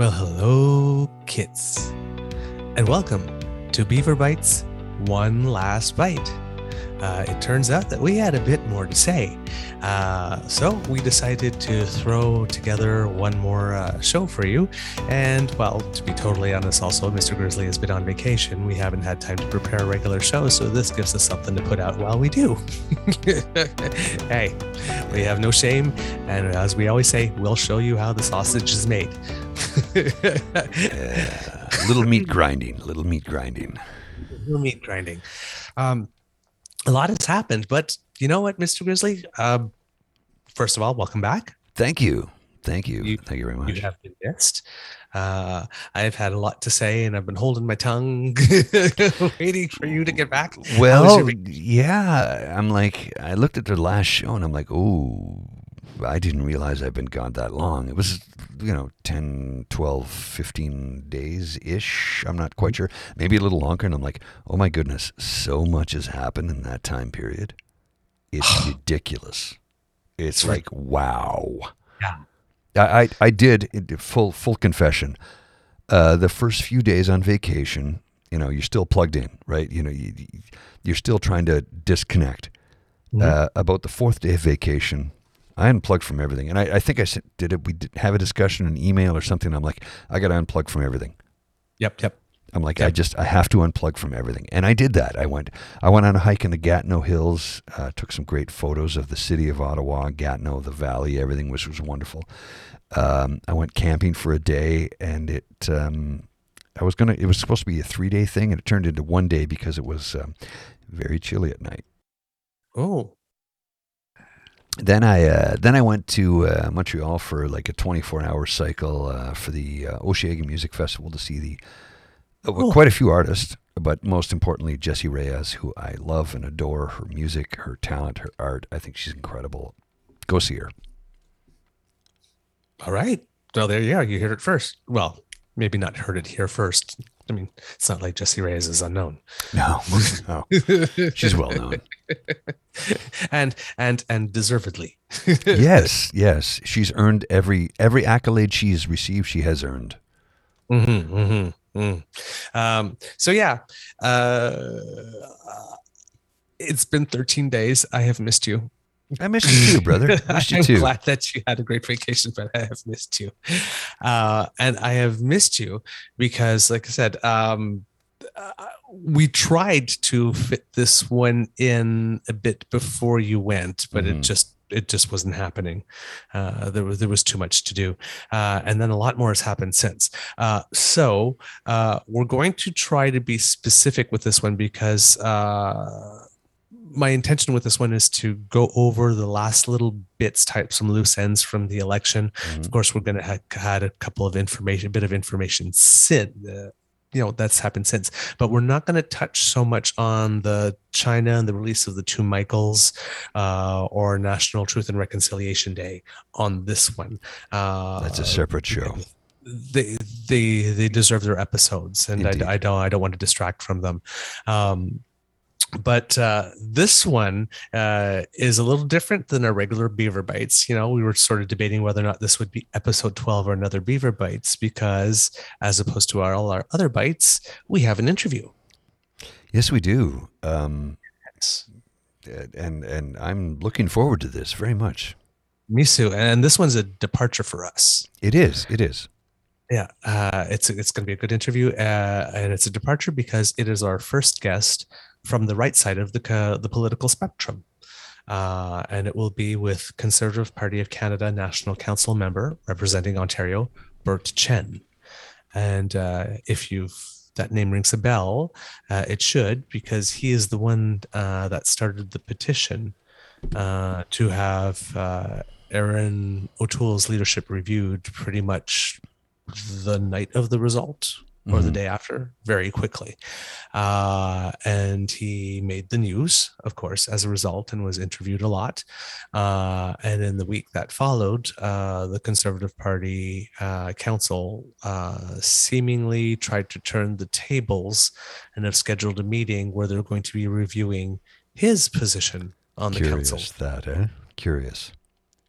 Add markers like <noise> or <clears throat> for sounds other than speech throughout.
Well, hello, kids, and welcome to Beaver Bites One Last Bite. Uh, it turns out that we had a bit more to say, uh, so we decided to throw together one more uh, show for you. And, well, to be totally honest, also, Mr. Grizzly has been on vacation. We haven't had time to prepare a regular show, so this gives us something to put out while we do. <laughs> hey, we have no shame, and as we always say, we'll show you how the sausage is made. Yeah, <laughs> little meat grinding, little meat grinding. little meat grinding. Um, a lot has happened, but you know what, Mr. Grizzly? Um, first of all, welcome back. Thank you. Thank you. You- Thank you very much. You have been missed. Uh, I've had a lot to say, and I've been holding my tongue, <laughs> waiting for you to get back. Well, your yeah, I'm like, I looked at the last show and I'm like, oh, I didn't realize I've been gone that long. It was, you know, 10, 12, 15 days ish. I'm not quite sure. Maybe a little longer. And I'm like, oh my goodness, so much has happened in that time period. It's <sighs> ridiculous. It's like, wow. Yeah. I, I, I did, full, full confession. Uh, the first few days on vacation, you know, you're still plugged in, right? You know, you, you're still trying to disconnect. Mhm. Uh, about the fourth day of vacation, I unplugged from everything, and I, I think I said, did it. We did have a discussion, an email or something. I'm like, I got to unplug from everything. Yep, yep. I'm like, I just, I have to unplug from everything, and I did that. I went, I went on a hike in the Gatineau Hills, uh, took some great photos of the city of Ottawa, Gatineau, the valley, everything was was wonderful. Um, I went camping for a day, and it, um, I was gonna, it was supposed to be a three day thing, and it turned into one day because it was um, very chilly at night. Oh, Then I uh, then I went to uh, Montreal for like a 24 hour cycle uh, for the uh, Osheaga Music Festival to see the uh, Oh. quite a few artists, but most importantly Jessie Reyez, who I love and adore her music, her talent, her art. I think she's incredible. Go see her. all right. Well, there you are. You heard it first. Well, maybe not heard it here first. I mean, it's not like Jessie Reyez is unknown. No, <laughs> no, she's well known. <laughs> and and and deservedly. <laughs> yes, yes, she's earned every every accolade she's received. She has earned. Mm-hmm, mm-hmm, mm. Um, so yeah, uh, it's been 13 days. I have missed you. I missed you too, brother. <laughs> Missed you I'm too. glad that you had a great vacation, but I have missed you. Uh, and I have missed you because, like I said, um, uh, we tried to fit this one in a bit before you went, but it Mhm. just it just wasn't happening. Uh, there was there was too much to do, uh, and then a lot more has happened since. Uh, so uh, we're going to try to be specific with this one because uh, my intention with this one is to go over the last little bits, type some loose ends from the election. Mhm. Of course, we're going to have had a couple of information, a bit of information since. Uh, you know that's happened since, but we're not going to touch so much on the China and the release of the two Michaels uh, or National Truth and Reconciliation Day on this one. Uh, That's a separate show. they they they deserve their episodes and I, I don't i don't want to distract from them um but uh, this one uh, is a little different than our regular beaver bites you know we were sort of debating whether or not this would be episode 12 or another beaver bites because as opposed to our, all our other bites we have an interview Yes, we do. Um, Yes. and and I'm looking forward to this very much. me too and this one's a departure for us It is. It is. Yeah, uh, it's it's going to be a good interview, uh, and it's a departure because it is our first guest from the right side of the co- the political spectrum, uh, and it will be with Conservative Party of Canada National Council member representing Ontario, Bert Chen, and uh, if you've that name rings a bell, uh, it should because he is the one uh, that started the petition uh, to have uh, Erin O'Toole's leadership reviewed pretty much the night of the result or the Mhm. day after very quickly. Uh, and he made the news, of course, as a result and was interviewed a lot. Uh, and in the week that followed, uh, the Conservative Party uh, Council uh, seemingly tried to turn the tables and have scheduled a meeting where they're going to be reviewing his position on the Curious council that, eh? Curious.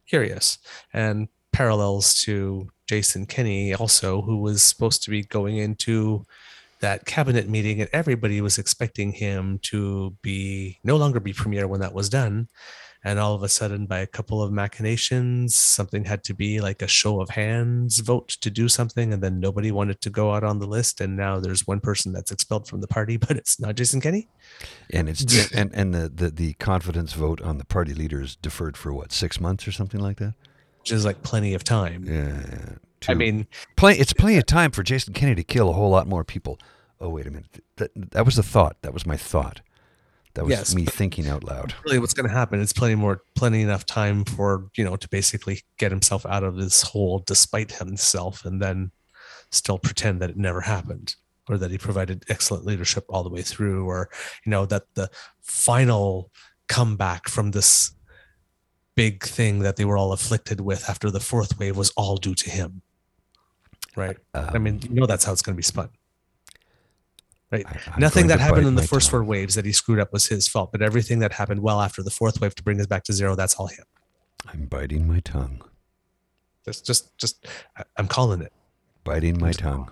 curious and parallels to Jason Kenney also, who was supposed to be going into that cabinet meeting, and everybody was expecting him to be no longer be premier when that was done. And all of a sudden, by a couple of machinations, something had to be like a show of hands vote to do something, and then nobody wanted to go out on the list. And now there's one person that's expelled from the party, <laughs> but it's not Jason Kenney. And it's and and the, the the confidence vote on the party leaders deferred for what six months or something like that. Which is like plenty of time. Yeah. I mean, Plenty, it's plenty of time for Jason Kennedy to kill a whole lot more people. Oh wait a minute, that that was the thought. That was my thought. That was Yes, me thinking out loud. really what's going to happen It's plenty more plenty enough time for you know to basically get himself out of this hole despite himself and then still pretend that it never happened or that he provided excellent leadership all the way through or you know that the final comeback from this big thing that they were all afflicted with after the fourth wave was all due to him right i mean you know that's how it's going to be spun right Um, I- nothing that happened in the first tongue. four waves that he screwed up was his fault but everything that happened well after the fourth wave to bring us back to zero that's all him I'm biting my tongue. just just just i'm calling it Biting my tongue.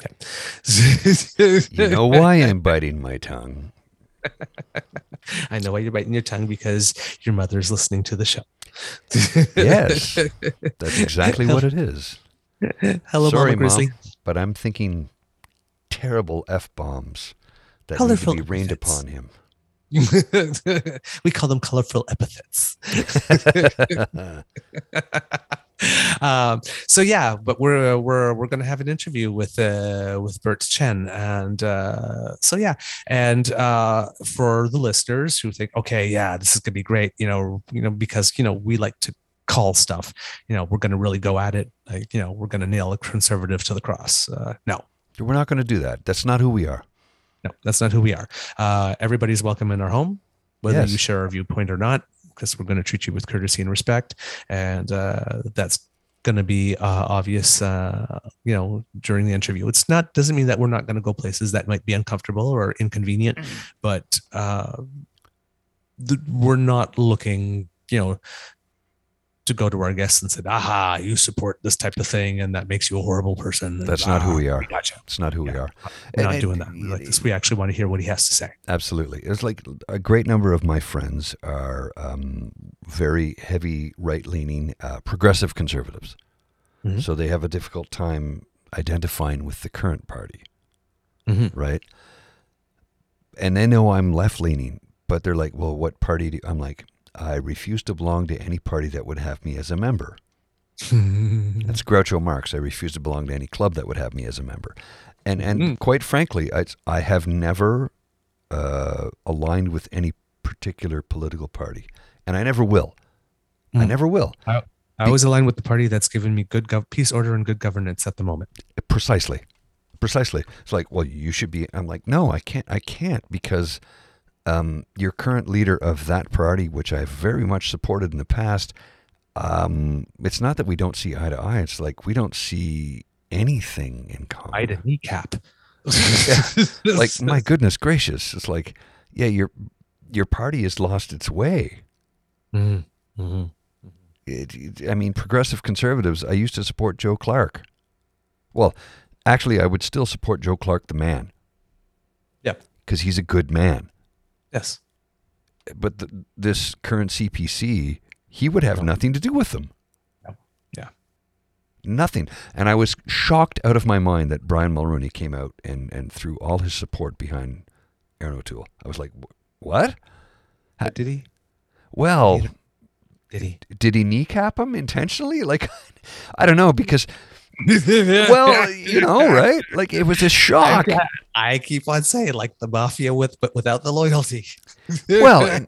okay <laughs> You know why I'm biting my tongue? <laughs> i know why you're biting your tongue because your mother's listening to the show Yes, <laughs> that's exactly what it is. hello Sorry, mama grizzly Mom, but I'm thinking terrible f bombs that Colorful need to be rained epithets. upon him. <laughs> we call them colorful epithets <laughs> um, so yeah, but we're we're we're going to have an interview with uh, with Bert Chen, and uh, so yeah, and uh, for the listeners who think, okay, yeah, this is going to be great, you know, you know, because you know we like to call stuff, you know, we're going to really go at it, like you know, we're going to nail a conservative to the cross. Uh, no, We're not going to do that. That's not who we are. no, that's not who we are. Uh, everybody's welcome in our home, whether Yes. you share our viewpoint or not, because we're going to treat you with courtesy and respect, and uh, that's going to be uh, obvious, uh, you know, during the interview. It's not doesn't mean that we're not going to go places that might be uncomfortable or inconvenient, but uh, th- we're not looking, you know. To go to our guests and said, "Aha, you support this type of thing, and that makes you a horrible person." and, That's not who "Ah, we are. Gotcha. It's not who we are. We're not And- doing that. We like this. We actually want to hear what he has to say. Absolutely. It's like a great number of my friends are um, very heavy right leaning uh, progressive conservatives. Mhm. So they have a difficult time identifying with the current party, Mhm. right? And they know I'm left leaning, but they're like, well, what party do I'm like, I refuse to belong to any party that would have me as a member. <laughs> That's Groucho Marx. I refuse to belong to any club that would have me as a member. And and Mm. quite frankly, I, I have never uh, aligned with any particular political party, and I never will. I Mm. never will. I always align with the party that's given me good gov- peace, order, and good governance at the moment. Precisely, precisely. It's like, well, you should be. I'm like, no, I can't. I can't because um, your current leader of that party, which I've very much supported in the past, um, it's not that we don't see eye to eye. It's like we don't see anything in common. Had a kneecap. <laughs> like my goodness gracious it's like yeah your your party has lost its way Mhm. Mhm. it, it- i mean progressive conservatives i used to support joe clark well actually i would still support joe clark the man Yep. because he's a good man Yes. but the, this current cpc he would have No. nothing to do with them No. Yeah. nothing and i was shocked out of my mind that brian mulroney came out and, and threw all his support behind erin o'toole i was like what But did he? well Did he? did he kneecap him intentionally? Like, <laughs> I don't know because, <laughs> well, you know, right? Like it was a shock. I, keep on saying like the mafia with but without the loyalty. Well,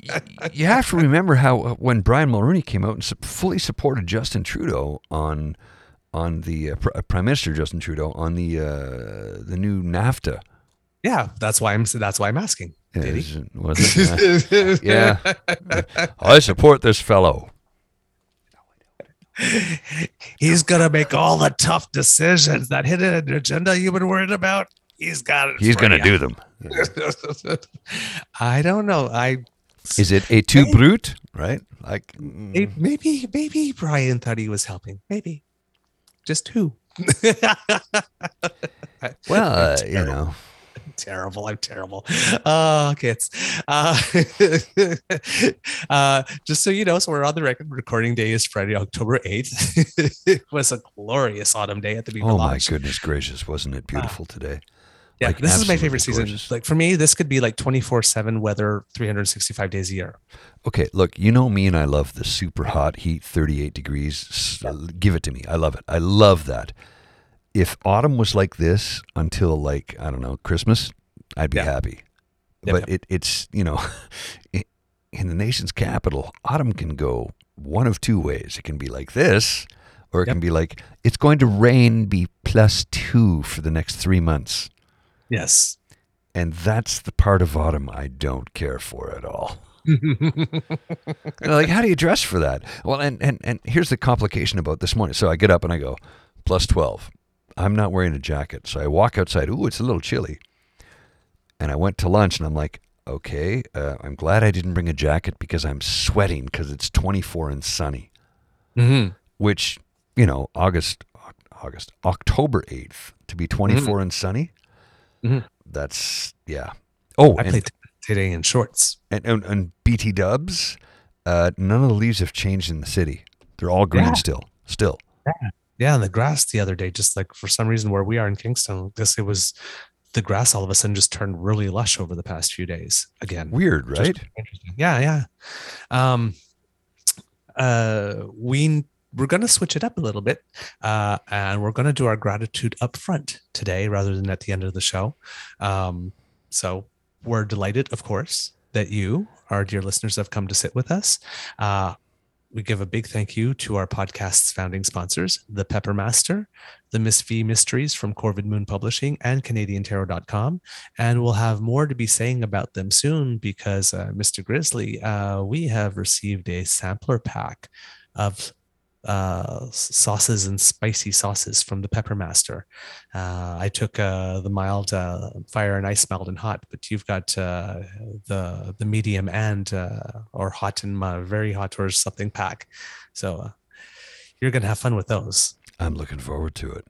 <laughs> you have to remember how uh, when Brian Mulroney came out and fully supported Justin Trudeau on on the uh, uh, Prime Minister Justin Trudeau on the uh, the new NAFTA. yeah, that's why I'm that's why I'm asking. Did he? Yeah. <laughs> I support this fellow. <laughs> He's gonna make all the tough decisions. That hidden agenda you've been worried about. He's got it. He's going to ya. do them. <laughs> I don't know. I Is it a tout brute Right? Like, mm, maybe maybe Brian thought he was helping. Maybe. Just who? <laughs> Well, uh, you know, terrible. I'm terrible. Uh, kids. Uh, uh, <laughs> just so you know, so we're on the record. Recording day is Friday, October 8th. <laughs> it was a glorious autumn day at the Beaver oh my goodness gracious, wasn't it beautiful today? Yeah, Like, this is my favorite season. gorgeous. Like for me, this could be like 24 7 weather, 365 days a year. Okay, look, you know me and I love the super hot heat, 38 degrees. S- Give it to me. I love it. I love that. If autumn was like this until like, I don't know, Christmas, I'd be Yeah. happy. But. It, it's, you know, <laughs> in the nation's capital, autumn can go one of two ways. It can be like this, or it Yep. can be like, it's going to rain, be plus two for the next three months. Yes. And that's the part of autumn I don't care for at all. <laughs> Like, how do you dress for that? Well, and, and, and here's the complication about this morning. So I get up and I go, plus 12. I'm not wearing a jacket. So I walk outside. Ooh, it's a little chilly. And I went to lunch and I'm like, okay, uh, I'm glad I didn't bring a jacket because I'm sweating because it's 24 and sunny, Mhm. which, you know, August, August, October 8th to be 24 and sunny. Mhm. That's, yeah. Oh, I and, played t- today in shorts. and, and, and BT dubs, uh, none of the leaves have changed in the city. They're all green Yeah. still. Still. Yeah, and the grass the other day, just like for some reason where we are in Kingston, this it was the grass all of a sudden just turned really lush over the past few days again. Weird, right? interesting. Yeah, yeah. Um, uh, we we're gonna switch it up a little bit, uh, and we're gonna do our gratitude up front today rather than at the end of the show. Um, so we're delighted, of course, that you, our dear listeners, have come to sit with us. Uh, we give a big thank you to our podcast's founding sponsors, the Pepper Master, the Miss V Mysteries from Corvid Moon Publishing, and CanadianTarot.com. And we'll have more to be saying about them soon because, uh, Mr. Grizzly, uh, we have received a sampler pack of uh, sauces and spicy sauces from the Pepper Master. Uh, I took uh, the mild uh, fire and ice, mild and hot, but you've got uh, the the medium and uh, or hot and uh, very hot or something pack. So uh, you're gonna have fun with those. I'm looking forward to it.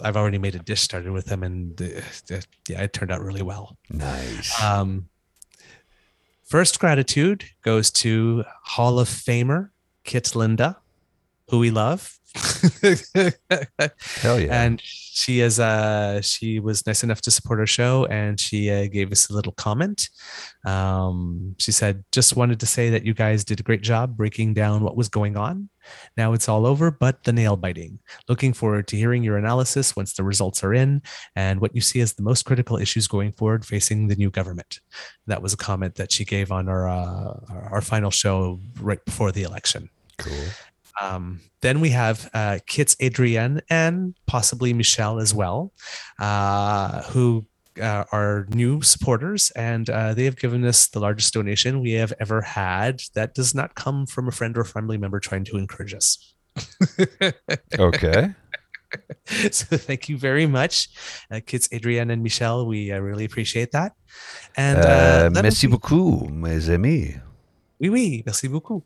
I've already made a dish started with them, and yeah, it turned out really well. Nice. Um, first gratitude goes to Hall of Famer Kit Linda, who we love. <laughs> Hell yeah. And she is uh she was nice enough to support our show and she uh, gave us a little comment. Um, she said, just wanted to say that you guys did a great job breaking down what was going on. Now it's all over, but the nail biting. Looking forward to hearing your analysis once the results are in and what you see as the most critical issues going forward facing the new government. That was a comment that she gave on our uh, our, our final show right before the election. cool. Um, then we have uh, Kits Adrienne and possibly Michelle as well, uh, who uh, are new supporters, and uh, they have given us the largest donation we have ever had. That does not come from a friend or family member trying to encourage us. <laughs> Okay. <laughs> so thank you very much, uh, Kits Adrienne and Michelle. We uh, really appreciate that. And uh, Uh, merci be- beaucoup, mes amis. Oui, oui, merci beaucoup.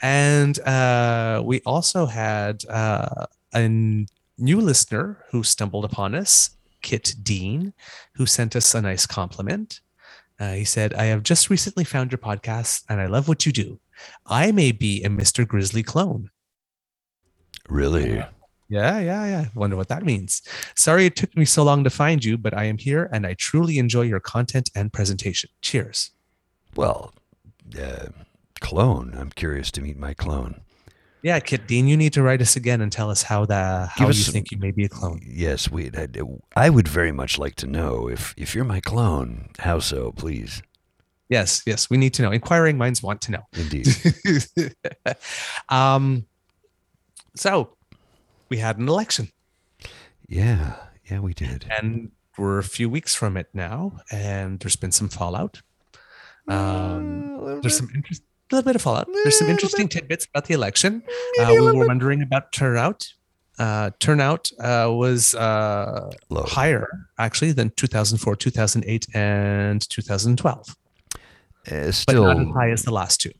And uh, we also had uh, a new listener who stumbled upon us, Kit Dean, who sent us a nice compliment. Uh, he said, I have just recently found your podcast and I love what you do. I may be a Mr. Grizzly clone. Really? Yeah, yeah, yeah. Wonder what that means. Sorry it took me so long to find you, but I am here and I truly enjoy your content and presentation. Cheers. Well, uh, clone. I'm curious to meet my clone. Yeah, Kit Dean, you need to write us again and tell us how the how you think you may be a clone. Yes, we. I, I would very much like to know if if you're my clone. How so, please? Yes, yes, we need to know. Inquiring minds want to know. Indeed. <laughs> um, so we had an election, yeah. Yeah, we did. and we're a few weeks from it now, and there's been some fallout. Um, there's some interest, a little bit of fallout. There's some Little interesting tidbits about the election. Uh, we little were bit. wondering about turnout. Uh, turnout uh, was uh, higher actually than 2004, 2008, and 2012, Uh, but still, not as high as the last two.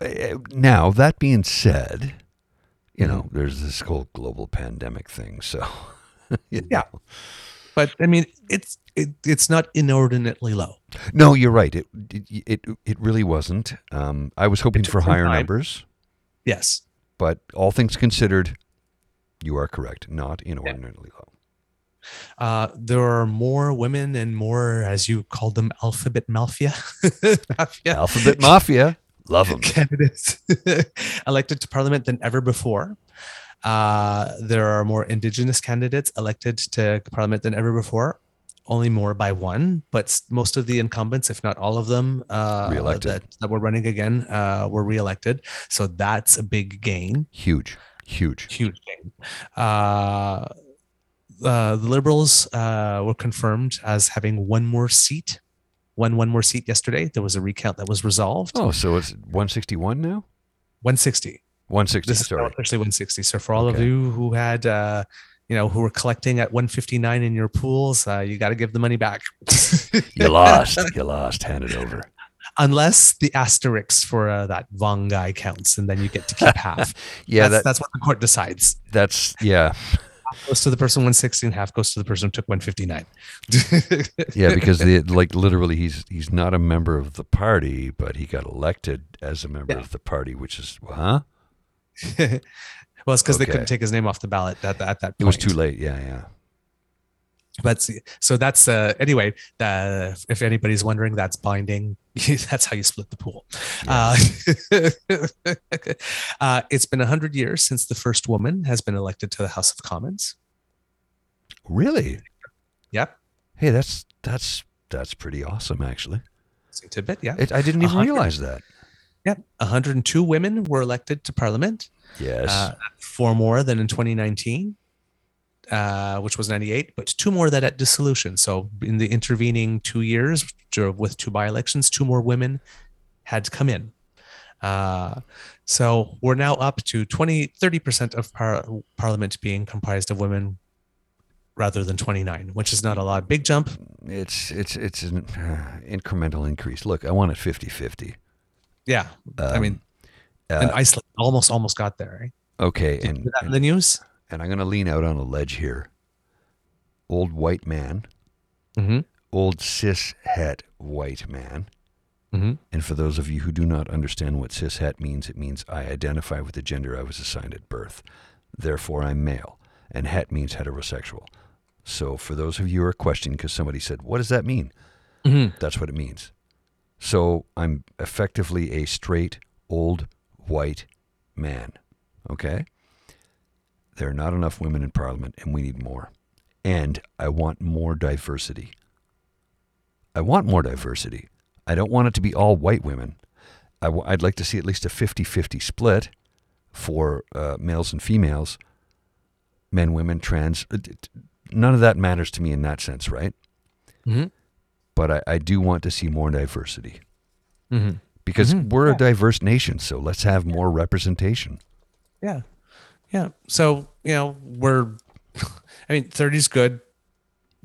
Uh, now that being said, you know, there's this whole global pandemic thing. So, <laughs> Yeah. know. But I mean, it's it, it's not inordinately low. No, you're right. It it it, really wasn't. Um, I was hoping for higher time. numbers, Yes. but all things considered, you are correct. Not inordinately low. Uh, there are more women and more, as you called them, alphabet mafia, <laughs> mafia Alphabet Mafia, love them. <laughs> candidates <laughs> elected to parliament than ever before. Uh, there are more indigenous candidates elected to parliament than ever before. Only more by one, but most of the incumbents, if not all of them, uh, that, that were running again, uh, were reelected. So that's a big gain. Huge, huge. huge thing. Uh, uh, the Liberals uh, were confirmed as having one more seat, one one more seat yesterday. There was a recount that was resolved. Oh, so it's 161 now. 160. 160. This is officially 160. So for all of you who had, uh, you know, who were collecting at 159 in your pools, uh, you got to give the money back. <laughs> You lost. You lost. Hand it over. Unless the asterisk for uh, that Vuong guy counts, and then you get to keep <laughs> half. Yeah, that's, that, that's what the court decides. that's yeah, Goes to the person 160 and half goes to the person who took 159. <laughs> yeah. Because the like literally, he's he's not a member of the party, but he got elected as a member Yeah. of the party, which is huh? <laughs> well, it's because they couldn't take his name off the ballot at, at that point. It was too late. Yeah, yeah. But see- so that's uh, anyway. Uh, if anybody's wondering, that's binding. <laughs> that's how you split the pool. Uh, <laughs> uh, it's been hundred years since the first woman has been elected to the House of Commons. Really? Yep, Hey, that's that's that's pretty awesome, actually. Tidbit. Yeah, It, I didn't even 100. realize that. Yep. 102 women were elected to Parliament. Yes. uh, four more than in 2019, uh, which was 98, but two more that at dissolution. So in the intervening two years, with two by elections, two more women had come in. Uh, so we're now up to 20, 30% of par- parliament being comprised of women rather than 29, which is not a lot. Big jump. it's it's it's an uh, incremental increase. Look, I want it 50-50. Yeah. I mean, uh, and Iceland almost, almost got there. Right? Okay, Did and hear that in and, the news? and I'm going to lean out on a ledge here. Old white man, Mm-hmm. old cis het white man. Mm-hmm. And for those of you who do not understand what cis het means, it means I identify with the gender I was assigned at birth. Therefore, I'm male. And het means heterosexual. So for those of you who are questioning, because somebody said, what does that mean? Mm-hmm. That's what it means. So I'm effectively a straight, old, white man. Okay? There are not enough women in Parliament, and we need more. And I want more diversity. I want more diversity. I don't want it to be all white women. I w- I'd like to see at least a 50 50 split for uh, males and females, men, women, trans. Uh, None of that matters to me in that sense, right? Mhm. But I, I do want to see more diversity Mm-hmm. because Mhm, we're yeah. a diverse nation. So let's have more representation. Yeah. Yeah. So, you know, we're, <laughs> I mean, 30 is good.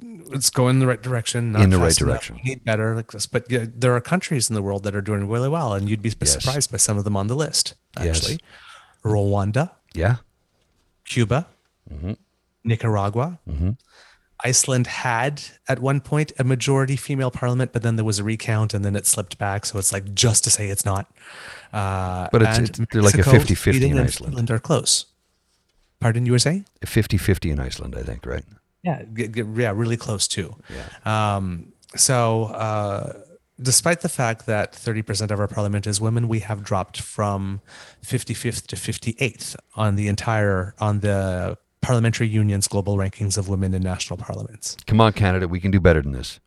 It's going in the right direction. not In the right enough. direction. We need better like this. But yeah, there are countries in the world that are doing really well, and you'd be Yes. surprised by some of them on the list, Yes. actually. Rwanda, Yeah. Cuba, Mhm. Nicaragua. Iceland had at one point a majority female parliament, but then there was a recount and then it slipped back. So it's like just to say it's not. Uh, But it's- it's- they're like a Mexico, 50-50 in Iceland. Finland are close. Pardon, you were saying? 50 50 in Iceland, I think, right? Yeah, g- g- yeah, really close too. Yeah. Um, so, uh, despite the fact that 30% of our parliament is women, we have dropped from 55th to 58th on the entire on the parliamentary union's global rankings of women in national parliaments. Come on, Canada. We can do better than this.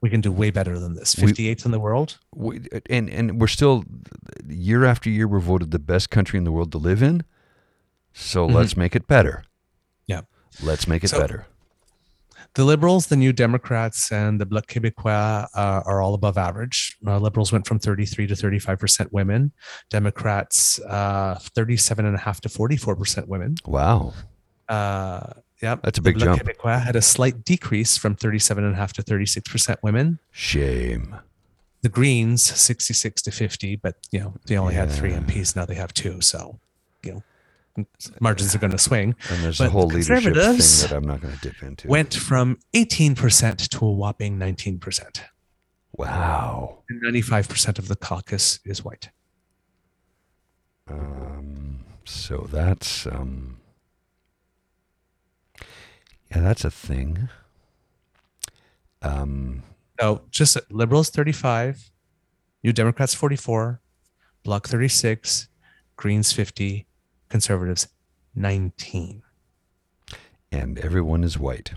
We can do way better than this. We- 58th in the world. We, and, and we're still, year after year, we're voted the best country in the world to live in. So Mhm. let's make it better. Yeah. Let's make it So- better. The Liberals, the New Democrats, and the Bloc Québécois uh, are all above average. Uh, Liberals went from 33 to 35% women. Democrats, uh, 37.5 to 44% women. Wow. Uh, yeah, That's a big Bloc jump. Québécois had a slight decrease from 37.5 to 36% women. Shame. The Greens, 66 to 50, but you know they only had three MPs. Now they have two. So, you know, margins are going to swing. And there's a whole leadership thing that I'm not going to dip into. Went from 18% to a whopping 19%. wow. And 95% of the caucus is white. Um, so that's um, yeah, that's a thing. Um, So just liberals 35, New Democrats 44, Bloc 36, Greens 50, Conservatives 19. and everyone is white.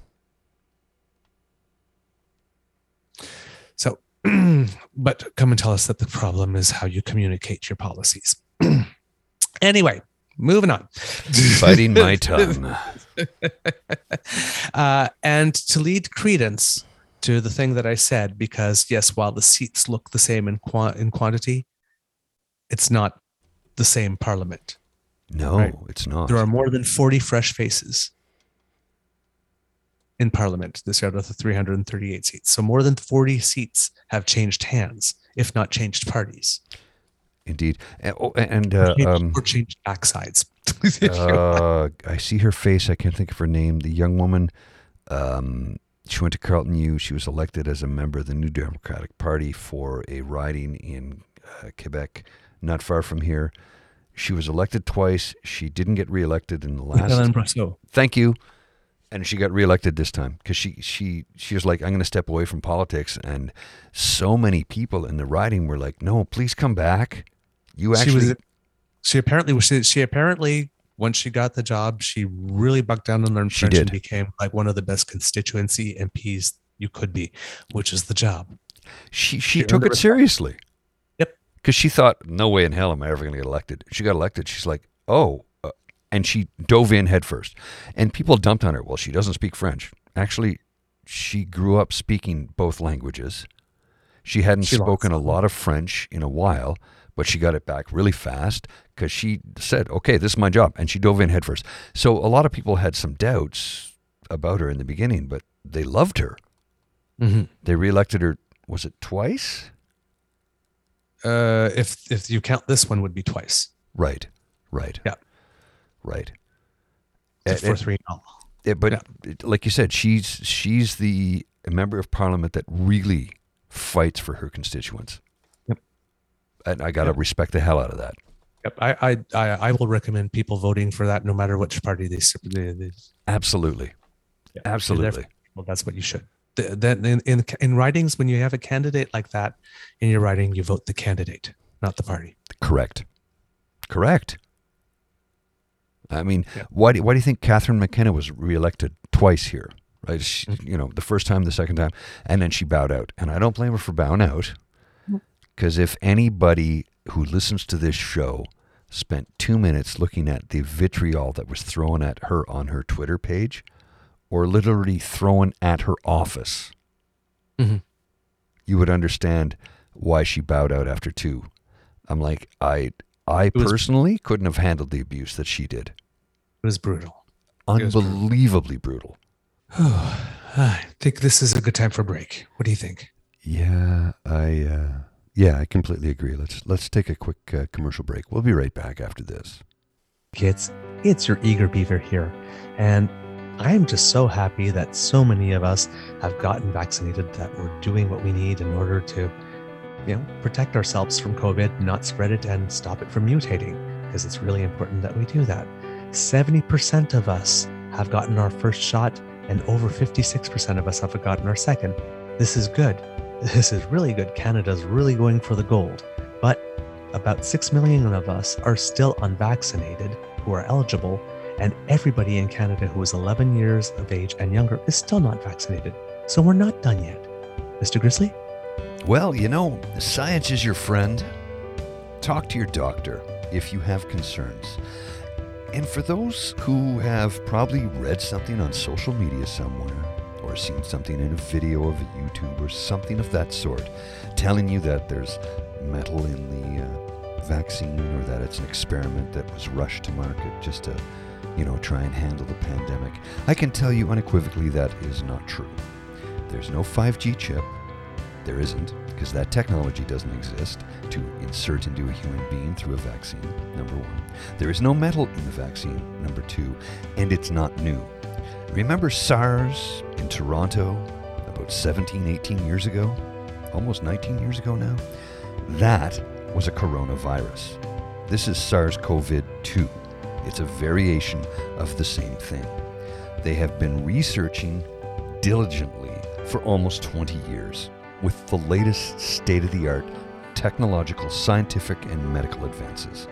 So, <clears throat> but come and tell us that the problem is how you communicate your policies. <clears throat> anyway, moving on. Fighting my <laughs> tongue. <laughs> uh, and to lead credence to the thing that I said, because yes, while the seats look the same in, qua- in quantity, it's not the same parliament. No, Right. it's not. There are more than 40 fresh faces in parliament this year out of the 338 seats. So more than 40 seats have changed hands, if not changed parties. Indeed. And, oh, and uh, um, or changed backsides. <laughs> uh, I see her face. I can't think of her name. The young woman. Um, she went to Carleton U. She was elected as a member of the New Democratic Party for a riding in uh, Quebec, not far from here. She was elected twice. She didn't get reelected in the last. Helen Brosseau. Thank you. And she got reelected this time because she she she was like, I'm going to step away from politics. And so many people in the riding were like, No, please come back. You She was. She apparently was. She, she apparently once she got the job, she really bucked down and learned She French did. and became like one of the best constituency MPs you could be, which is the job. she she She took it respect. seriously. Yep. Because she thought, no way in hell am I ever going to get elected. She got elected. She's like, oh, uh, and she dove in headfirst. And people dumped on her. Well, she doesn't speak French. Actually, she grew up speaking both languages. She hadn't She lost spoken a lot of French in a while, but she got it back really fast because she said, okay, this is my job. And she dove in headfirst. So a lot of people had some doubts about her in the beginning, but they loved her. Mm-hmm. They reelected her, was it twice? Uh, if if you count this one, would be twice. Right, right. Yeah. Right. It's And- four three. Oh. Yeah, but Yeah. it- like you said, she's she's the member of parliament that really fights for her constituents. Yep. And I gotta Yep. respect the hell out of that. Yep. I, I I I will recommend people voting for that, no matter which party they. s- they, they Absolutely. Yeah. Absolutely. well, that's what you should. Then in, in in ridings, when you have a candidate like that in your riding, you vote the candidate, not the party. Correct. Correct. I mean, Yeah. why do, why do you think Catherine McKenna was reelected twice here? Right? She, Mm-hmm. You know, the first time, the second time, and then she bowed out. And I don't blame her for bowing out. Mm-hmm. Because if anybody who listens to this show spent two minutes looking at the vitriol that was thrown at her on her Twitter page, or literally thrown at her office, Mhm. you would understand why she bowed out after two. I'm like, I, I was- personally couldn't have handled the abuse that she did. It was brutal. was brutal. Unbelievably brutal. <sighs> I think this is a good time for a break. What do you think? Yeah, I, uh, yeah, I completely agree. Let's let's take a quick uh, commercial break. We'll be right back after this. kids. It's your eager beaver here. And I'm just so happy that so many of us have gotten vaccinated that we're doing what we need in order to, you know, protect ourselves from COVID, not spread it and stop it from mutating, because it's really important that we do that. 70% of us have gotten our first shot and over 56% of us have gotten our second. This is good. This is really good. Canada's really going for the gold. But about 6 million of us are still unvaccinated who are eligible, and everybody in Canada who is 11 years of age and younger is still not vaccinated. So we're not done yet. Mr. Grizzly? Well, you know, science is your friend. Talk to your doctor if you have concerns. And for those who have probably read something on social media somewhere, or seen something in a video of YouTube or something of that sort, telling you that there's metal in the uh, vaccine or that it's an experiment that was rushed to market just to, you know, try and handle the pandemic, I can tell you unequivocally that is not true. There's no 5G chip. There isn't. because that technology doesn't exist to insert into a human being through a vaccine, number one. There is no metal in the vaccine, number two, and it's not new. Remember SARS in Toronto about 17, 18 years ago? Almost 19 years ago now? That was a coronavirus. This is SARS CoV 2. It's a variation of the same thing. They have been researching diligently for almost 20 years with the latest state of the art technological, scientific, and medical advances.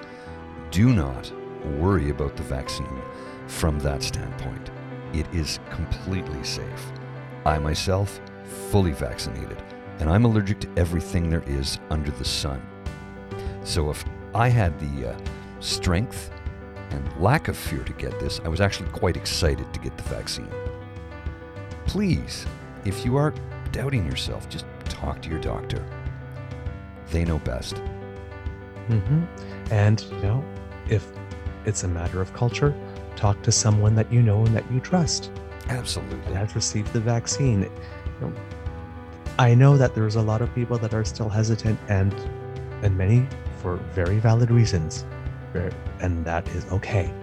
Do not worry about the vaccine from that standpoint. It is completely safe. I myself, fully vaccinated, and I'm allergic to everything there is under the sun. So if I had the uh, strength and lack of fear to get this, I was actually quite excited to get the vaccine. Please, if you are doubting yourself, just talk to your doctor. They know best. Mm-hmm. And, you know, if it's a matter of culture, talk to someone that you know and that you trust Absolutely. has received the vaccine. You know, I know that there's a lot of people that are still hesitant and and many for very valid reasons. And that is okay.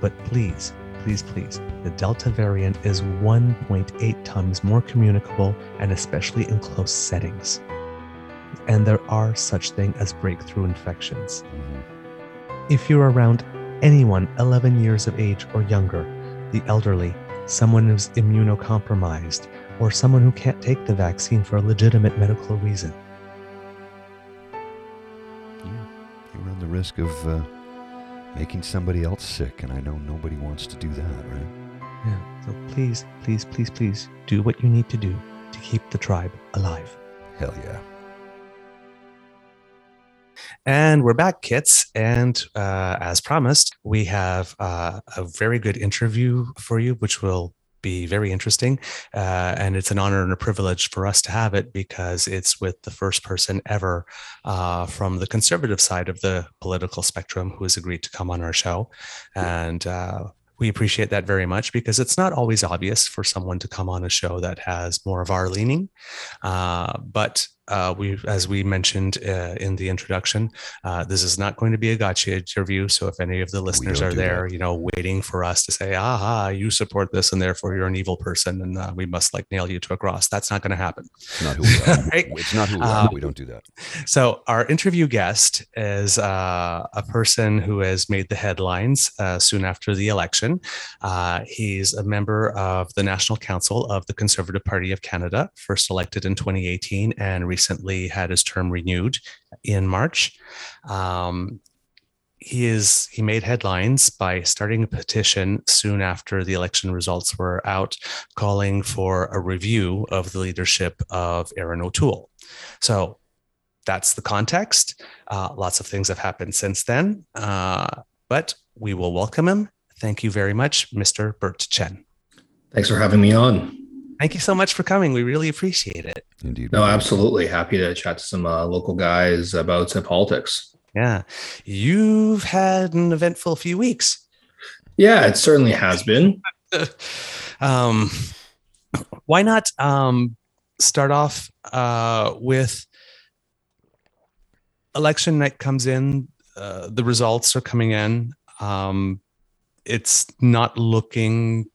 But please, please, please, the Delta variant is 1.8 times more communicable and especially in close settings. And there are such things as breakthrough infections. Mhm. If you're around anyone 11 years of age or younger, the elderly, someone who's immunocompromised, or someone who can't take the vaccine for a legitimate medical reason, Yeah, you run the risk of uh, making somebody else sick, and I know nobody wants to do that, right? yeah. So please, please, please, please do what you need to do to keep the tribe alive. Hell yeah. And we're back, kits. And uh, as promised, we have uh, a very good interview for you, which will be very interesting. Uh, and it's an honor and a privilege for us to have it because it's with the first person ever uh, from the conservative side of the political spectrum who has agreed to come on our show. And uh, we appreciate that very much because it's not always obvious for someone to come on a show that has more of our leaning. Uh, but uh, we, as we mentioned uh, in the introduction, uh, this is not going to be a gotcha interview. So if any of the listeners are there, you know, waiting for us to say, "Aha, you support this, and therefore you're an evil person, and uh, we must like nail you to a cross," that's not going to happen. It's not who we are. <laughs> Right? It's not who we are. Um, we don't do that. So our interview guest is uh, a person who has made the headlines uh, soon after the election. Uh, he's a member of the National Council of the Conservative Party of Canada, first elected in 2018, and recently had his term renewed in March. Um, he is he made headlines by starting a petition soon after the election results were out, calling for a review of the leadership of Erin O'Toole. So that's the context. Uh, lots of things have happened since then, uh, but we will welcome him. Thank you very much, Mr. Bert Chen. Thanks for having me on. Thank you so much for coming. We really appreciate it. Indeed. No, absolutely happy to chat to some uh, local guys about uh, politics. Yeah. You've had an eventful few weeks. Yeah, it certainly has been. <laughs> um, why not um, start off uh, with election night comes in, uh, the results are coming in. Um, it's not looking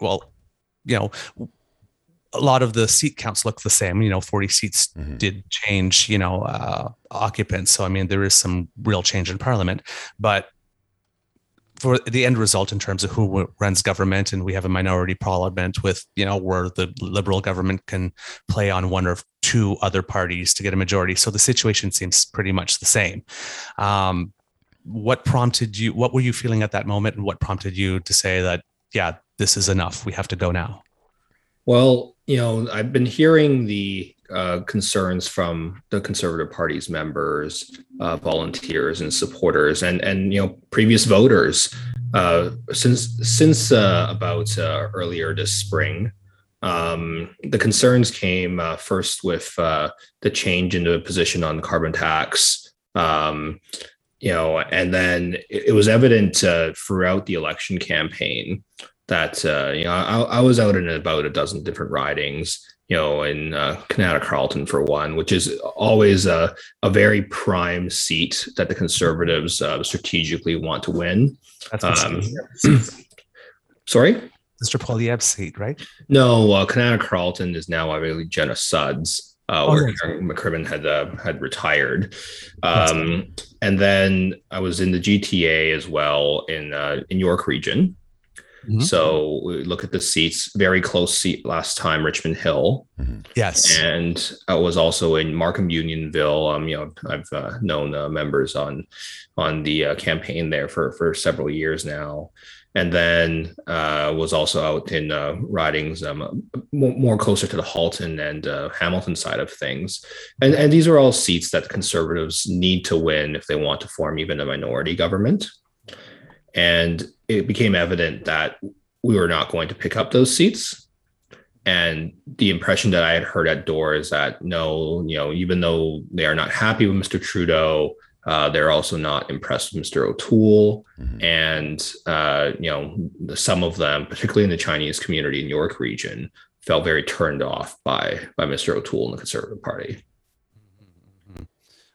well, you know, a lot of the seat counts look the same. You know, 40 seats Mhm. did change, you know, uh, occupants. So, I mean, there is some real change in parliament, but for the end result in terms of who runs government and we have a minority parliament with you know where the liberal government can play on one or two other parties to get a majority so the situation seems pretty much the same um, what prompted you what were you feeling at that moment and what prompted you to say that yeah this is enough we have to go now Well, you know, I've been hearing the uh, concerns from the Conservative Party's members, uh, volunteers, and supporters, and and you know, previous voters uh, since since uh, about uh, earlier this spring. Um, the concerns came uh, first with the change in the position on carbon tax. Um, you know, and then it, it was evident throughout the election campaign that uh, you know I, I was out in about a dozen different ridings you know, in uh, Kanata Carleton for one, which is always a, a very prime seat that the conservatives uh, strategically want to win. That's Um, <clears throat> sorry? Mr. Poilievre's seat, right? No, uh, Kanata Carleton is now, I believe, Jenna Sudds, uh, Oh, where. Karen McCrimmon had uh, had retired. Um, and then I was in the GTA as well in uh, in York Region. Mhm. So we look at the seats, very close seat last time, Richmond Hill, Yes. and I was also in Markham Unionville. Um, you know, I've uh, known uh, members on on the uh, campaign there for for several years now, and then uh, was also out in uh, ridings um, more, more closer to the Halton and uh, Hamilton side of things, and and these are all seats that conservatives need to win if they want to form even a minority government, and it became evident that we were not going to pick up those seats and the impression that I had heard at door is that no, you know, even though they are not happy with Mr. Trudeau, uh, they're also not impressed with Mr. O'Toole, Mhm. and uh, you know, the- some of them, particularly in the Chinese community in York region, felt very turned off by by Mr. O'Toole and the Conservative Party.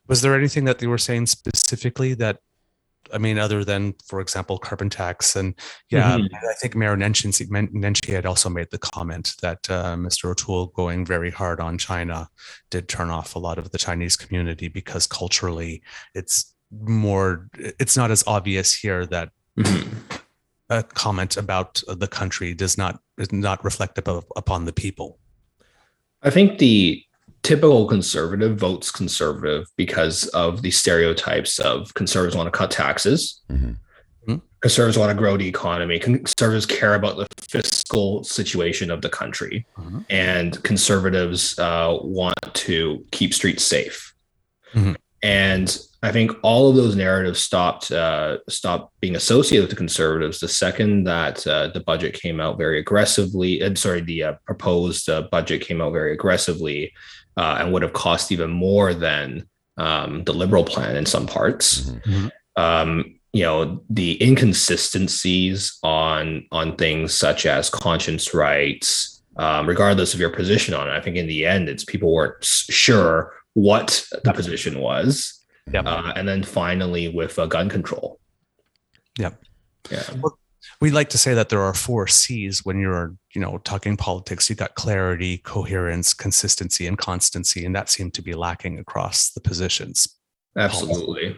Was there anything that they were saying specifically that, I mean, other than, for example, carbon tax? And yeah, Mhm. I think Mayor Nenshi, had also made the comment that uh, Mr. O'Toole going very hard on China did turn off a lot of the Chinese community because culturally it's more, it's not as obvious here that Mhm. a comment about the country does not is not reflective of, upon the people. I think the typical conservative votes conservative because of the stereotypes of conservatives want to cut taxes, Mhm. conservatives want to grow the economy, conservatives care about the fiscal situation of the country, Mhm. and conservatives uh, want to keep streets safe. Mhm. And I think all of those narratives stopped uh, stopped being associated with the conservatives the second that uh, the budget came out very aggressively. And sorry, the uh, proposed uh, budget came out very aggressively uh, and would have cost even more than um, the liberal plan in some parts. Mhm. Um, you know the inconsistencies on on things such as conscience rights, um, regardless of your position on it. I think in the end, it's people weren't sure what the position was, Yep. uh, and then finally with uh, gun control. Yep. Yeah. We like to say that there are four C's when you're, you know, talking politics. You got clarity, coherence, consistency, and constancy, and that seemed to be lacking across the positions. Absolutely.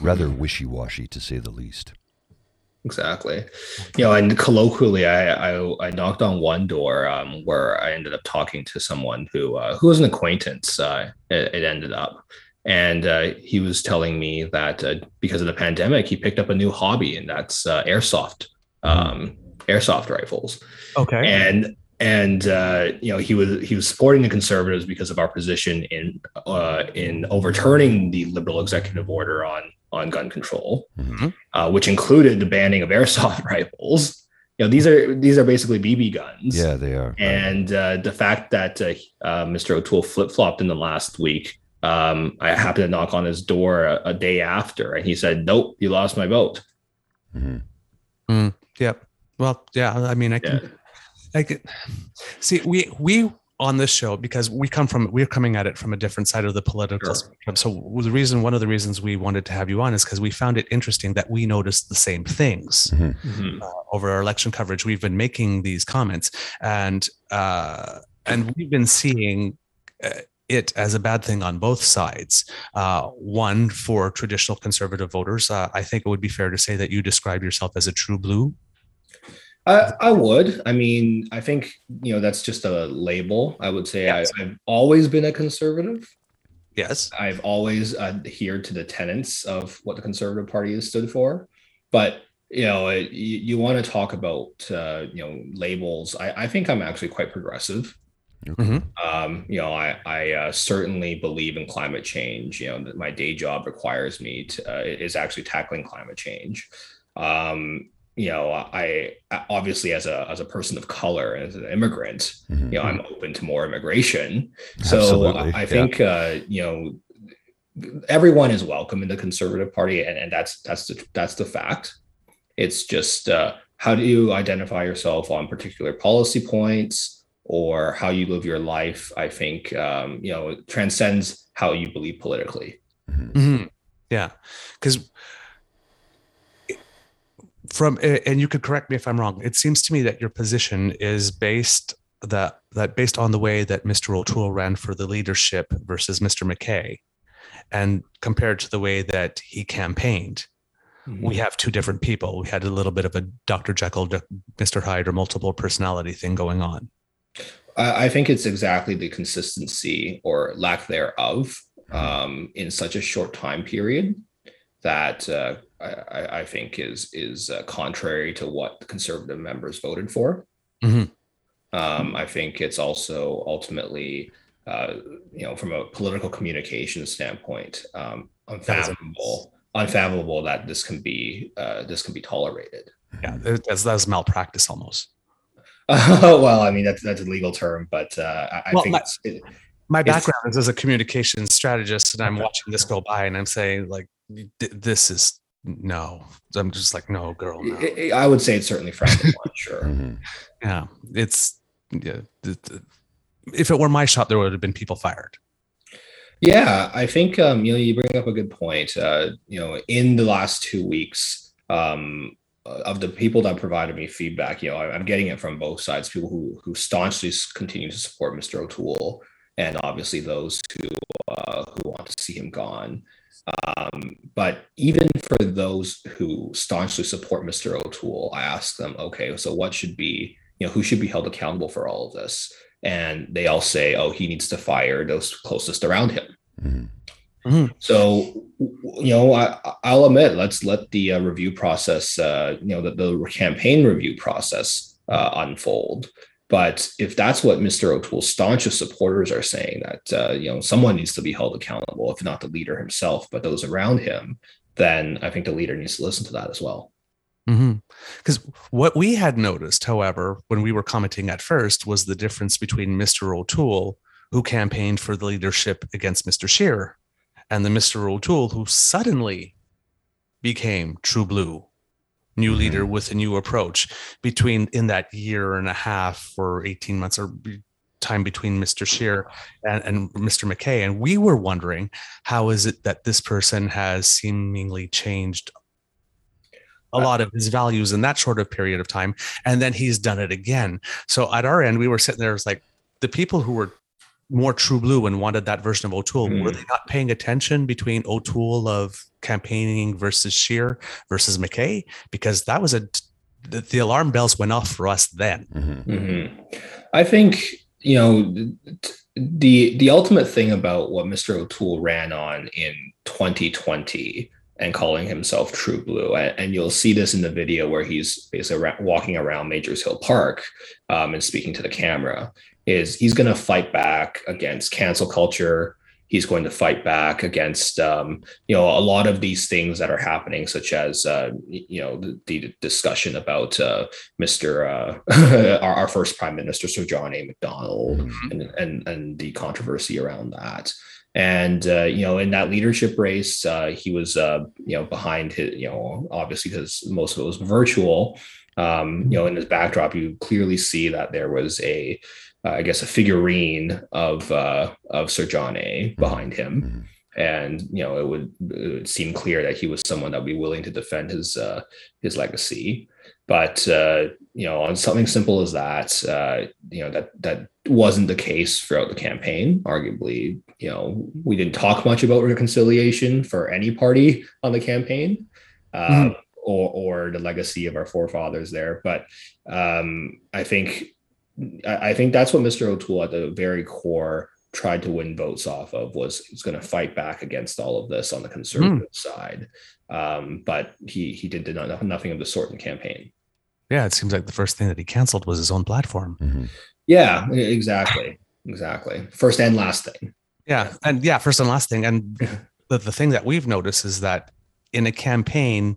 Rather wishy-washy, to say the least. Exactly. You know, and colloquially, I I, I knocked on one door um, where I ended up talking to someone who uh, who was an acquaintance. Uh, it, it ended up, and uh, he was telling me that uh, because of the pandemic, he picked up a new hobby, and that's uh, airsoft, um, airsoft rifles. Okay. And and uh, you know he was he was supporting the conservatives because of our position in uh, in overturning the liberal executive order on on gun control Mhm. uh, which included the banning of <laughs> airsoft rifles. You know, these are these are basically BB guns. Yeah, they are. And uh, the fact that uh, uh, Mr. O'Toole flip flopped in the last week, um, I happened to knock on his door a, a day after, and he said, "Nope, you lost my vote." Mhm. Yep. Well, yeah. I mean, I can, Yeah. I can see we we on this show because we come from we're coming at it from a different side of the political Sure. spectrum. So the reason, one of the reasons we wanted to have you on is because we found it interesting that we noticed the same things Mhm. Mhm. uh, over our election coverage. We've been making these comments, and uh, and we've been seeing uh, it as a bad thing on both sides. Uh, one for traditional conservative voters, uh, I think it would be fair to say that you describe yourself as a true blue. I, I would. I mean, I think you know that's just a label. I would say Yes. I, I've always been a conservative. Yes. I've always adhered to the tenets of what the Conservative Party has stood for. But you know, it, you, you want to talk about uh, you know labels. I, I think I'm actually quite progressive. Mhm. Um, you know, I I uh, certainly believe in climate change. You know, that my day job requires me to uh, is actually tackling climate change. Um, you know, I, I obviously as a as a person of color as an immigrant, Mhm. you know, I'm open to more immigration. So Absolutely, I, I yeah. think uh, you know everyone is welcome in the Conservative Party, and, and that's that's the that's the fact. It's just uh, how do you identify yourself on particular policy points, or how you live your life, I think, um, you know, transcends how you believe politically. Mm-hmm. Yeah, because from and you could correct me if I'm wrong. It seems to me that your position is based that that based on the way that Mr. O'Toole ran for the leadership versus Mr. MacKay, and compared to the way that he campaigned, mm-hmm. we have two different people. We had a little bit of a Dr. Jekyll, Mr. Hyde, or multiple personality thing going on. I think it's exactly the consistency or lack thereof um, in such a short time period that uh, I, I, think is is uh, contrary to what the conservative members voted for. Mm-hmm. Um, I think it's also ultimately, uh, you know, from a political communication standpoint, um, unfathomable, unfathomable that this can be uh, this can be tolerated. Yeah, that's that's malpractice almost. <laughs> well, I mean that's that's a legal term, but uh, I, well, think my, it, my background is as a communications strategist, and I'm watching this go by, and I'm saying like, this is no. I'm just like, no, girl. No. I would say it's certainly frowned upon. <laughs> Sure. Mm-hmm. Yeah, it's yeah. If it were my shop, there would have been people fired. Yeah, I think um, you know you bring up a good point. Uh, you know, in the last two weeks, um, of the people that provided me feedback, you know, I'm getting it from both sides. People who who staunchly continue to support Mr. O'Toole, and obviously those who uh, who want to see him gone. Um, but even for those who staunchly support Mr. O'Toole, I ask them, okay, so what should be, you know, who should be held accountable for all of this? And they all say, oh, he needs to fire those closest around him. Mm-hmm. Mm-hmm. So, you know, I, will admit, let's let the uh, review process, uh, you know, the, the campaign review process uh, unfold. But if that's what Mr. O'Toole's staunchest supporters are saying, that uh, you know someone needs to be held accountable, if not the leader himself, but those around him, then I think the leader needs to listen to that as well. Because mm-hmm. what we had noticed, however, when we were commenting at first, was the difference between Mr. O'Toole, who campaigned for the leadership against Mr. Scheer, and the Mr. O'Toole who suddenly became true blue, new mm-hmm. leader with a new approach between in that year and a half or 18 months or time between Mr. Scheer and, and Mr. MacKay. And we were wondering how is it that this person has seemingly changed a uh, lot of his values in that short of period of time and then he's done it again so at our end we were sitting there as like the people who were more true blue and wanted that version of O'Toole. Mm. Were they not paying attention between O'Toole of campaigning versus Scheer versus MacKay? Because that was a the, the alarm bells went off for us then. Mm-hmm. Mm-hmm. I think you know the the ultimate thing about what Mr. O'Toole ran on in 2020 and calling himself True Blue. And, and, you'll see this in the video where he's basically walking around Majors Hill Park um, and speaking to the camera is he's going to fight back against cancel culture. He's going to fight back against, um, you know, a lot of these things that are happening, such as, uh, you know, the, the discussion about uh, Mr. Uh, <laughs> our, our, first Prime Minister, Sir John A. Macdonald, mm-hmm. and, and and the controversy around that. And uh, you know, in that leadership race, uh, he was uh, you know behind his, you know, obviously because most of it was virtual. Um, you know, in his backdrop, you clearly see that there was a uh, I guess, a figurine of uh, of Sir John A. behind him. Mm-hmm. And you know, it would, it would, seem clear that he was someone that would be willing to defend his uh, his legacy. But uh, you know, on something simple as that, uh, you know, that that wasn't the case throughout the campaign. Arguably, you know, we didn't talk much about reconciliation for any party on the campaign. mm-hmm. Or, or the legacy of our forefathers there. But um, I think I think that's what Mr. O'Toole at the very core tried to win votes off of was he's going to fight back against all of this on the conservative mm. side. Um, but he he did, did not, nothing of the sort in campaign. Yeah, it seems like the first thing that he canceled was his own platform. Mm-hmm. Yeah, exactly, exactly. First and last thing. Yeah, and yeah, first and last thing. And <laughs> the, the thing that we've noticed is that in a campaign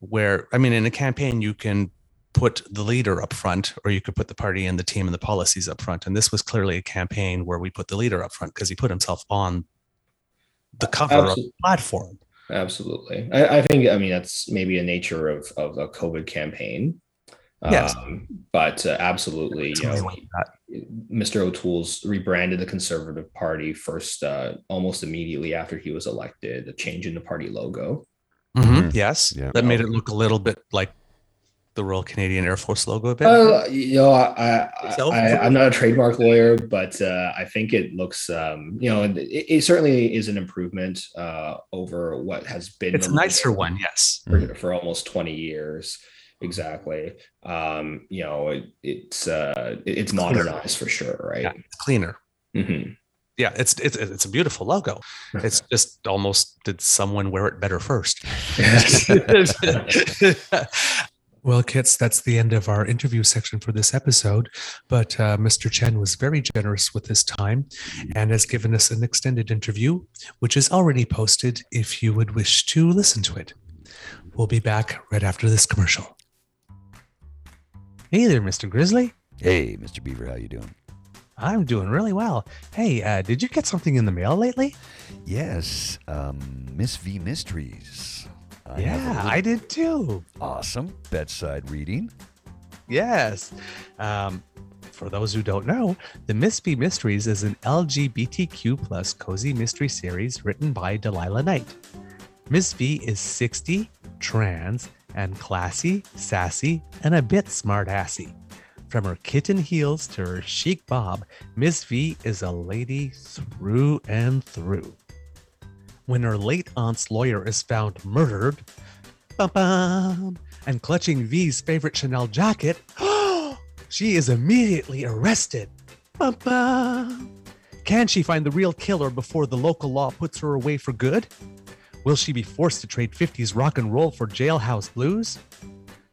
where I mean, in a campaign you can put the leader up front or you could put the party and the team and the policies up front and this was clearly a campaign where we put the leader up front because he put himself on the cover absolutely. of the platform absolutely I, I, think i mean that's maybe a nature of of a covid campaign yes. Um, but uh, absolutely you know, like Mr. O'Toole's rebranded the Conservative Party first, uh, almost immediately after he was elected, a change in the party logo. Mhm, Mhm. Yes, Yeah. that made it look a little bit like the Royal Canadian Air Force logo a bit. Uh, you know, I, I, I'm not a trademark lawyer, but uh, I think it looks, um, you know, it, it certainly is an improvement uh, over what has been. it's a nicer one, yes. For, for almost 20 years, exactly. Um, you know, it, it's uh, it- it's modernized for sure, Yeah, right? it's cleaner. Mhm. Yeah, it's it's it's a beautiful logo. It's just almost did someone wear it better first? <laughs> <laughs> <laughs> well, Kits, that's the end of our interview section for this episode. But uh, Mr. Chen was very generous with his time and has given us an extended interview, which is already posted if you would wish to listen to it. We'll be back right after this commercial. Hey there, Mr. Grizzly. Hey, Mr. Beaver, how you doing? I'm doing really well. Hey, uh, did you get something in the mail lately? Yes, um, Miss V Mysteries. I yeah, I did too. awesome bedside reading. Yes. Um, for those who don't know, the Miss V Mysteries is an LGBTQ plus cozy mystery series written by Delilah Knight. Miss V is 60, trans, and classy, sassy, and a bit smartassy. From her kitten heels to her chic bob, Miss V is a lady through and through. When her late aunt's lawyer is found murdered, and clutching V's favorite Chanel jacket, <gasps> she is immediately arrested. Can she find the real killer before the local law puts her away for good? Will she be forced to trade 50s rock and roll for jailhouse blues?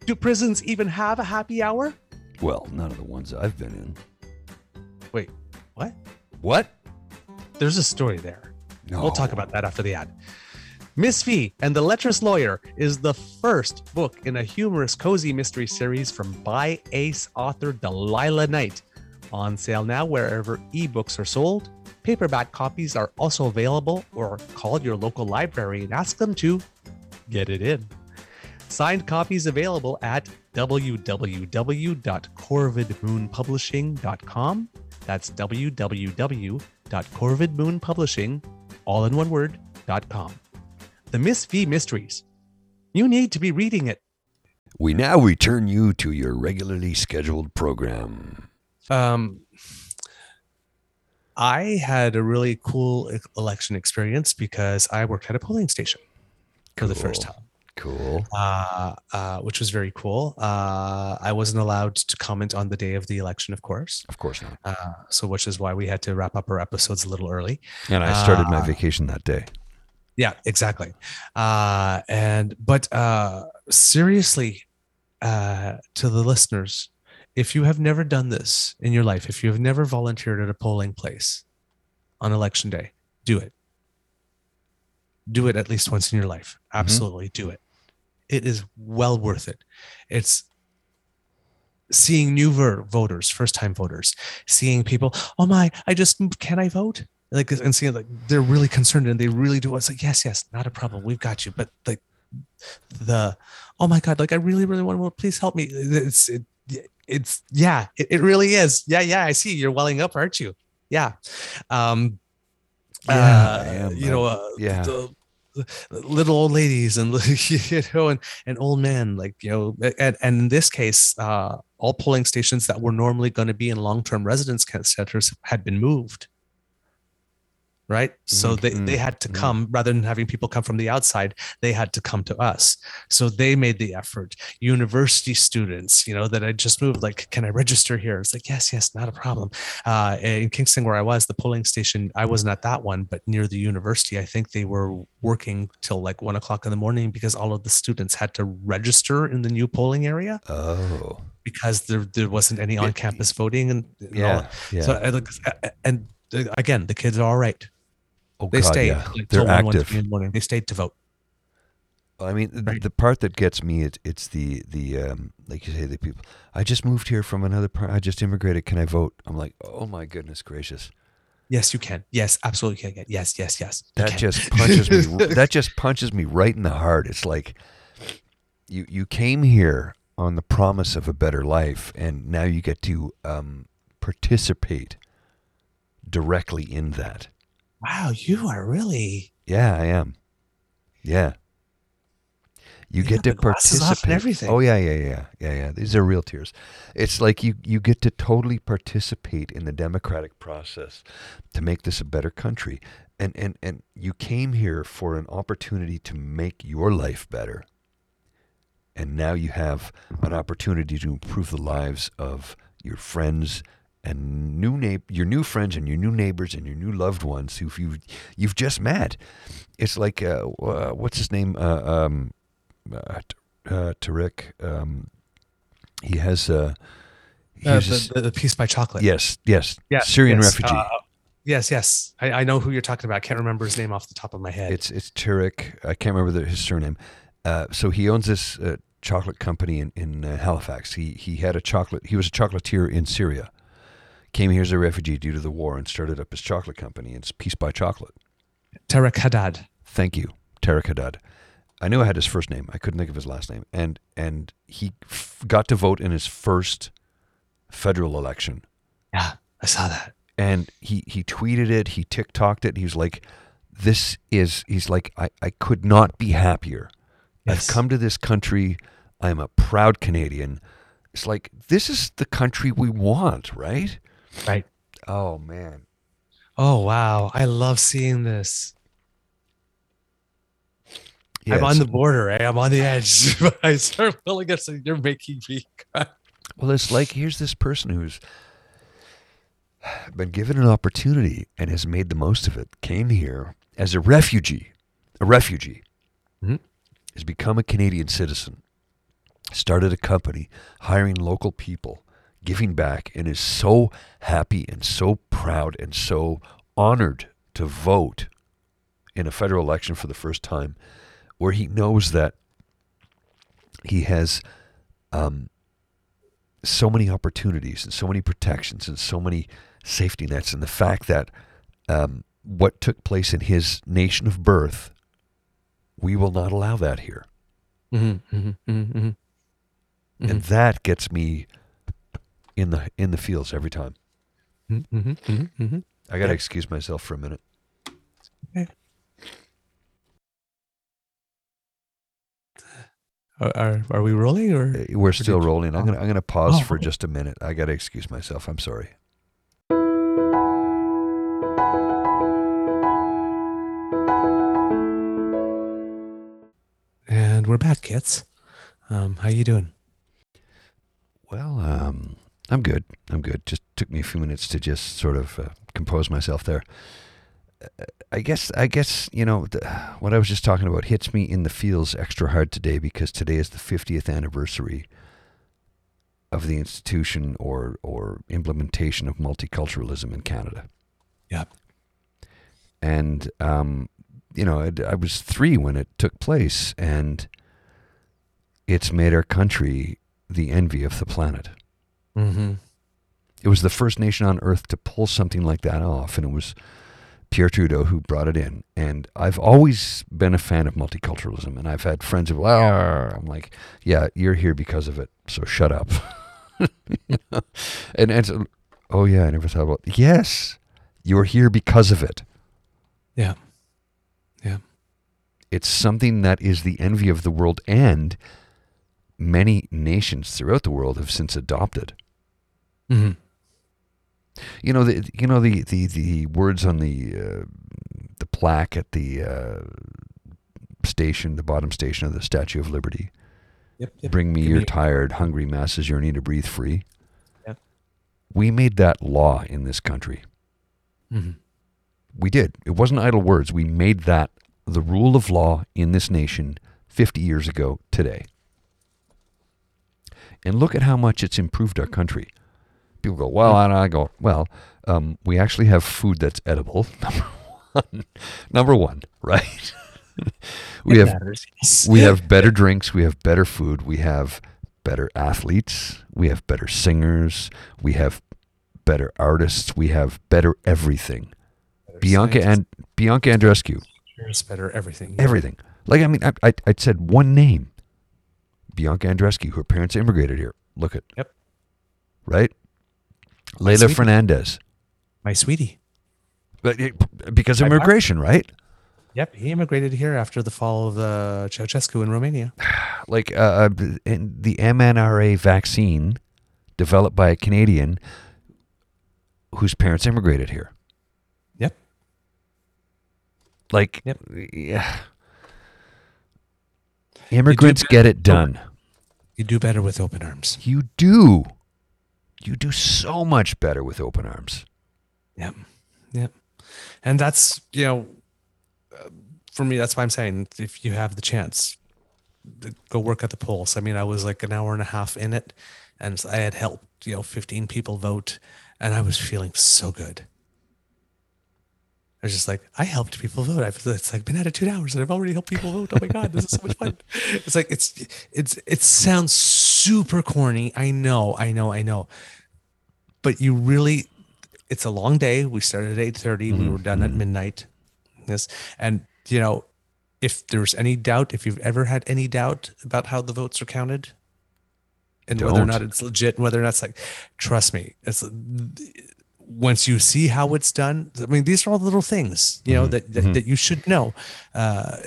Do prisons even have a happy hour? Well, none of the ones I've been in. Wait, what? What? There's a story there. No. We'll talk about that after the ad. Miss V and the Lecherous Lawyer is the first book in a humorous cozy mystery series from by ace author Delilah Knight. On sale now wherever ebooks are sold. Paperback copies are also available, or call your local library and ask them to get it in. Signed copies available at www.corvidmoonpublishing.com. That's www.corvidmoonpublishing, all in one word, .com. The Miss V Mysteries. You need to be reading it. We now return you to your regularly scheduled program. Um, I had a really cool election experience because I worked at a polling station for the first time. Cool. uh, uh, which was very cool. Uh, I wasn't allowed to comment on the day of the election, of course. Of course not. Uh, so, which is why we had to wrap up our episodes a little early. And I started my Uh, vacation that day. Yeah, exactly. Uh, and but uh, seriously, uh, to the listeners, if you have never done this in your life, if you have never volunteered at a polling place on election day, do it. Do it at least once in your life. Absolutely do it. It is well worth it. It's seeing new ver- voters, first time voters, seeing people, oh my, I just can I vote? Like, and seeing like they're really concerned and they really do. It's like, yes, yes, not a problem. We've got you. But like the, oh my God, like I really, really want to vote. Please help me. It's, it, it's, yeah, it, it really is. Yeah, yeah, I see. You're welling up, aren't you? Yeah. Um, Yeah, uh, you know, uh, yeah. the little old ladies and <laughs> you know and, and old men like you know and, and in this case uh all polling stations that were normally going to be in long-term residence centers had been moved right so they, they Mhm, had to mhm. come rather than having people come from the outside they had to come to us so they made the effort university students you know that i just moved like can i register here it's like yes yes not a problem uh, in Kingston, where I was, the polling station, I wasn't at that one, but near the university, I think they were working till like one o'clock in the morning because all of the students had to register in the new polling area Oh. because there, there wasn't any on campus voting. And, and Yeah. Yeah. So, I and uh, again, the kids are all right. Oh, They God, stayed yeah. like, They're till one, one, active. in the morning. They stayed to vote. I mean, the, Right. the part that gets me, it's it's the the um, like you say, the people. I just moved here from another part. I just immigrated. Can I vote? I'm like, oh my goodness gracious! Yes, you can. Yes, absolutely. You can. Yes, yes, yes. That just <laughs> punches me. that just punches me right in the heart. It's like you you came here on the promise of a better life, and now you get to um, participate directly in that. Wow, you are really Yeah, I am. Yeah. You You get to the glasses off and participate. everything. Oh yeah, yeah, yeah, yeah, yeah. These are real tears. It's like you you get to totally participate in the democratic process to make this a better country, and and and you came here for an opportunity to make your life better, and now you have an opportunity to improve the lives of your friends and new na- your new friends and your new neighbors and your new loved ones who you you've just met. It's like uh, uh, what's his name? Uh, um, uh, uh, Tareq. Um, he has uh, uh, the, the, the Peace by Chocolate. yes, yes, Yes, Syrian yes, refugee. uh, yes, yes. I, I know who you're talking about. I can't remember his name off the top of my head. It's it's Tareq. I can't remember the, his surname. Uh, so he owns this uh, chocolate company in in uh, Halifax. He he had a chocolate. He was a chocolatier in Syria. Came here as a refugee due to the war and started up his chocolate company. It's Peace by Chocolate. Tareq Hadhad. Thank you, Tareq Hadhad. I knew I had his first name. I couldn't think of his last name. And and he f- got to vote in his first federal election. Yeah, I saw that. and he he tweeted it he tiktoked it he was like this is he's like i, I could not be happier Yes. i've come to this country i'm a proud canadian it's like this is the country we want right Right. oh man Oh wow, I love seeing this. yeah, I'm on the border, eh? I'm on the edge. <laughs> But I start feeling it, so you're making me cry. well it's like here's this person who's been given an opportunity and has made the most of it came here as a refugee a refugee Mhm. has become a canadian citizen started a company, hiring local people, giving back, and is so happy and so proud and so honored to vote in a federal election for the first time, where he knows that he has um, so many opportunities and so many protections and so many safety nets, and the fact that um, what took place in his nation of birth, we will not allow that here. Mm-hmm, mm-hmm, mm-hmm, and that gets me in the in the fields every time. mm-hmm, mm-hmm, mm-hmm. I gotta Yep. excuse myself for a minute. Are, are are we rolling or? Uh, We're still rolling. I'm gonna I'm gonna pause Oh, for okay. just a minute. I gotta excuse myself. I'm sorry. And we're back, kids. Um, how you doing? Well, um, I'm good. I'm good. Just took me a few minutes to just sort of uh, compose myself there. Uh, I guess I guess you know the, what I was just talking about hits me in the feels extra hard today because today is the 50th anniversary of the institution or or implementation of multiculturalism in Canada. Yeah. and um, you know, I, I was three when it took place, and it's made our country the envy of the planet. Mm-hmm. It was the first nation on earth to pull something like that off, and it was Pierre Trudeau who brought it in. And I've always been a fan of multiculturalism, and I've had friends who, "Ah," I'm like, yeah, you're here because of it, so shut up. You <laughs> know? And and so, oh yeah, I never thought about. Yes, you're here because of it. Yeah. Yeah. It's something that is the envy of the world, and many nations throughout the world have since adopted. Mm-hmm. You know the you know the the, the words on the uh, the plaque at the uh, station, the bottom station of the Statue of Liberty. Yep. yep. Bring me Give your me- tired, hungry masses yearning to breathe free. We made that law in this country. Mm-hmm. We did. It wasn't idle words. We made that the rule of law in this nation 50 years ago today. And look at how much it's improved our country. People go, well, and I go, well, um, we actually have food that's edible. <laughs> Number one, number one, right? <laughs> we have we <laughs> have better drinks, we have better food, we have better athletes, we have better singers, we have better artists, we have better everything. Bianca and Bianca Andreescu, better everything. everything. Like I mean, I, I I said one name, Bianca Andreescu. Her parents immigrated here. Look at Yep. right. Leylah sweetie. Fernandez. My sweetie. But it, because of My- immigration, right? Yep, he immigrated here after the fall of uh, Ceausescu in Romania. <sighs> Like uh, uh, in the mRNA vaccine developed by a Canadian whose parents immigrated here. Yep. Like, Yep. yeah. Immigrants get it done. You do better with open arms. You do. You do so much better with open arms. Yep. Yep. And that's, you know, uh, for me, that's why I'm saying if you have the chance, go work at the polls. I mean, I was like an hour and a half in it and I had helped, you know, 15 people vote and I was feeling so good. I was just like, I helped people vote. I've it's like been at it two hours and I've already helped people vote. Oh my God, this is so much fun. <laughs> It's like it's it's it sounds super corny. I know, I know, I know. But you really it's a long day. We started at eight We Mhm, were done at mhm. midnight. Yes. And you know, if there's any doubt, if you've ever had any doubt about how the votes are counted and whether or Don't. it's legit and whether or not it's like, trust me, it's once you see how it's done, I mean, these are all the little things, you know, Mhm, that, that, that you should know. Uh,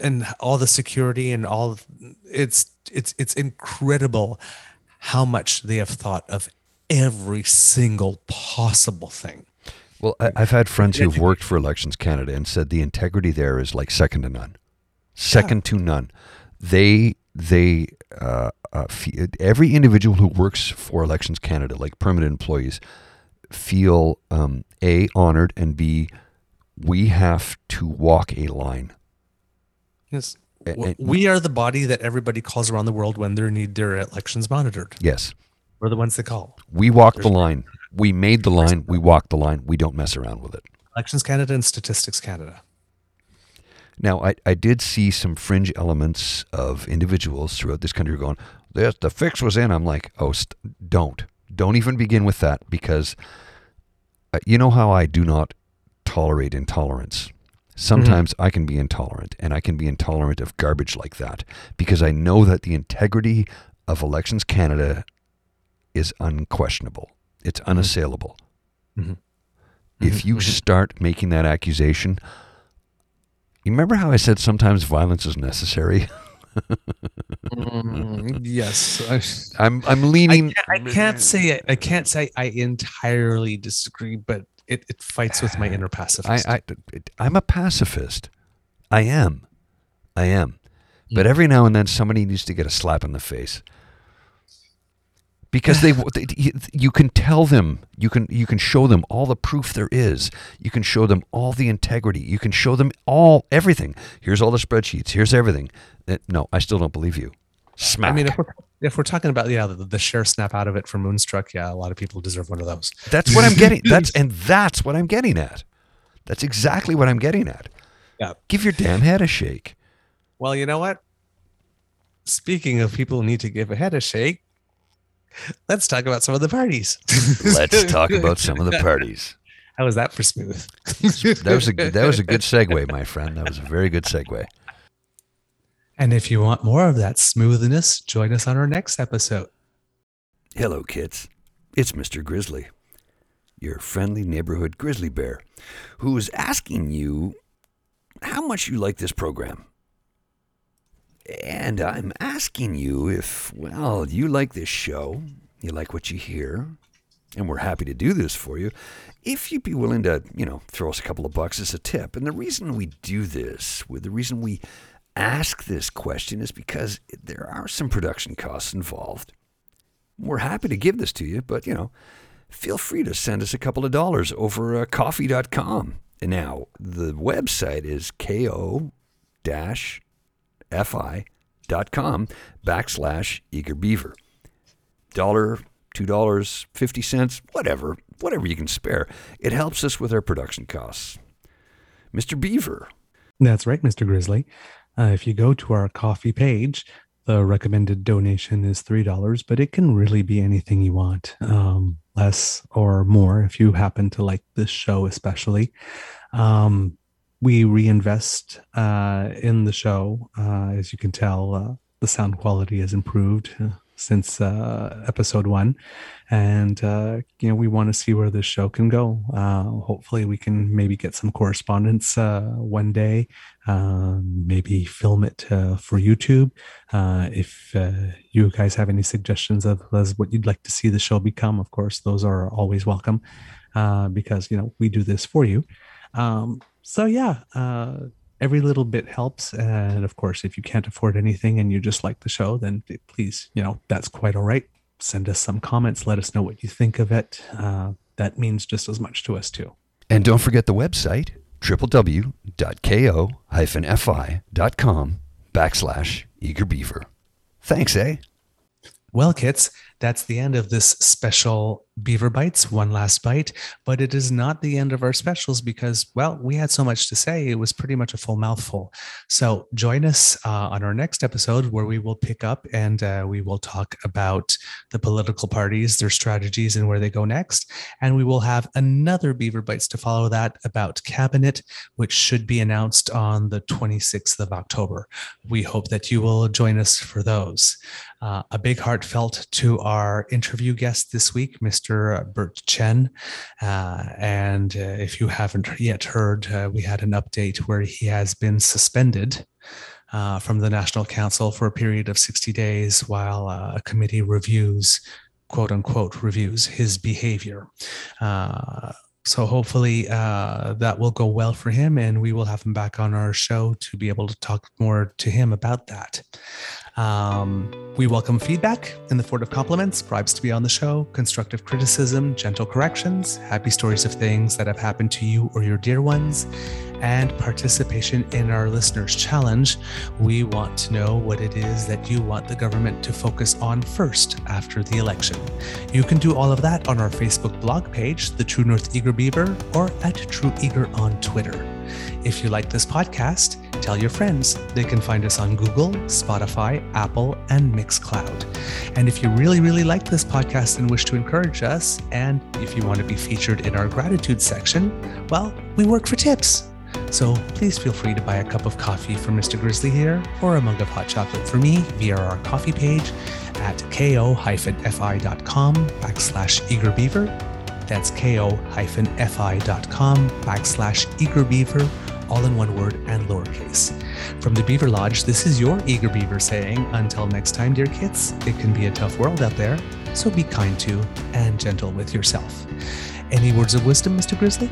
and all the security and all of- it's, it's, it's incredible how much they have thought of every single possible thing. Well, I, I've had friends who've worked for Elections Canada and said the integrity there is like second to none, second to none. They they uh, uh, fe- every individual who works for Elections Canada, like permanent employees, feel um, a honored and b we have to walk a line. Yes. And- we are the body that everybody calls around the world when they need their elections monitored. Yes, We're the ones that call. we walk the There's- line. We made the line. We walk the line. We don't mess around with it. Elections Canada and Statistics Canada. Now, I, I did see some fringe elements of individuals throughout this country going, this, the fix was in. I'm like, oh, st- don't. Don't even begin with that because uh, you know how I do not tolerate intolerance. Sometimes I can be intolerant, and I can be intolerant of garbage like that because I know that the integrity of Elections Canada is unquestionable, it's unassailable. Mhm. If Mhm, you mhm. start making that accusation, you remember how I said sometimes violence is necessary? Mm, <laughs> yes. I, I'm I'm I, leaning. can't, I can't say I can't say I entirely disagree, but it, it fights with my inner pacifist. I I'm a pacifist. I am. I am. But Mm. every now and then somebody needs to get a slap in the face. Because they, <sighs> they you- can tell them, you can you can show them all the proof there is. You can show them all the integrity. You can show them all everything. Here's all the spreadsheets. Here's everything. Uh, No, I still don't believe you. Smack. I mean, if we're if we're talking about yeah, the, the Cher snap out of it for Moonstruck, yeah, a lot of people deserve one of those. That's what I'm getting. That's <laughs> and that's what I'm getting at. That's exactly what I'm getting at. Yeah. Give your damn head a shake. Well, you know what? Speaking of people who need to give a head a shake, let's talk about some of the parties. <laughs> Let's talk about some of the <laughs> parties. How was that for smooth? That was a that was a good segue, my friend. That was a very good segue. And if you want more of that smoothness, join us on our next episode. Hello, kids. It's Mr. Grizzly, your friendly neighborhood grizzly bear, who is asking you how much you like this program. And I'm asking you if, well, you like this show, you like what you hear, and we're happy to do this for you, if you'd be willing to, you know, throw us a couple of bucks as a tip. And the reason we do this, with the reason we ask this question is because there are some production costs involved. We're happy to give this to you, but, you know, feel free to send us a couple of dollars over uh, ko-fi.com. And now, the website is ko fi.com backslash eager beaver. Dollar, two dollars, fifty cents, whatever, whatever you can spare. It helps us with our production costs. Mr. Beaver, That's right, Mr. Grizzly. Uh, if you go to our ko-fi page, the recommended donation is $3, but it can really be anything you want, um, less or more if you happen to like this show, especially. Um, we reinvest uh, in the show. Uh, as you can tell, uh, the sound quality has improved. Since uh, episode one, and uh, you know we want to see where this show can go. Uh, hopefully, we can maybe get some correspondence uh, one day. Um, maybe film it uh, for YouTube. Uh, if you guys have any suggestions of what you'd like to see the show become, of course, those are always welcome because you know we do this for you. Um, so yeah every little bit helps. And of course, if you can't afford anything and you just like the show, then please, you know, that's quite all right. Send us some comments. Let us know what you think of it. Uh, that means just as much to us, too. And don't forget the website www.ko-fi.com backslash eager beaver. Thanks, eh? Well, kits, that's the end of this special Beaver Bites, one last bite. But it is not the end of our specials because, well, we had so much to say. It was pretty much a full mouthful. So join us uh, on our next episode where we will pick up and uh, we will talk about the political parties, their strategies, and where they go next. And we will have another Beaver Bites to follow that about cabinet, which should be announced on the 26th of October. We hope that you will join us for those. Uh, a big heartfelt to our interview guest this week, Mr. Bert Chen. Uh, and uh, if you haven't yet heard, uh, we had an update where he has been suspended uh, from the National Council for a period of 60 days while uh, a committee reviews, quote unquote, reviews his behavior. So hopefully uh, that will go well for him, and we will have him back on our show to be able to talk more to him about that. Um, we welcome feedback in the form of compliments, bribes to be on the show, constructive criticism, gentle corrections, happy stories of things that have happened to you or your dear ones, and participation in our listeners' challenge. We want to know what it is that you want the government to focus on first after the election. You can do all of that on our Facebook blog page, The True North Eager Beaver, or at True Eager on Twitter. If you like this podcast, tell your friends. They can find us on Google, Spotify, Apple, and Mixcloud. And if you really, really like this podcast and wish to encourage us, and if you want to be featured in our gratitude section, well, we work for tips. So please feel free to buy a cup of coffee for Mr. Grizzly here or a mug of hot chocolate for me via our ko-fi page at ko-fi.com backslash eagerbeaver. That's ko-fi.com backslash eagerbeaver all in one word and lowercase. From the Beaver Lodge, this is your Eager Beaver saying, until next time, dear kits, it can be a tough world out there, so be kind to and gentle with yourself. Any words of wisdom, Mr. Grizzly?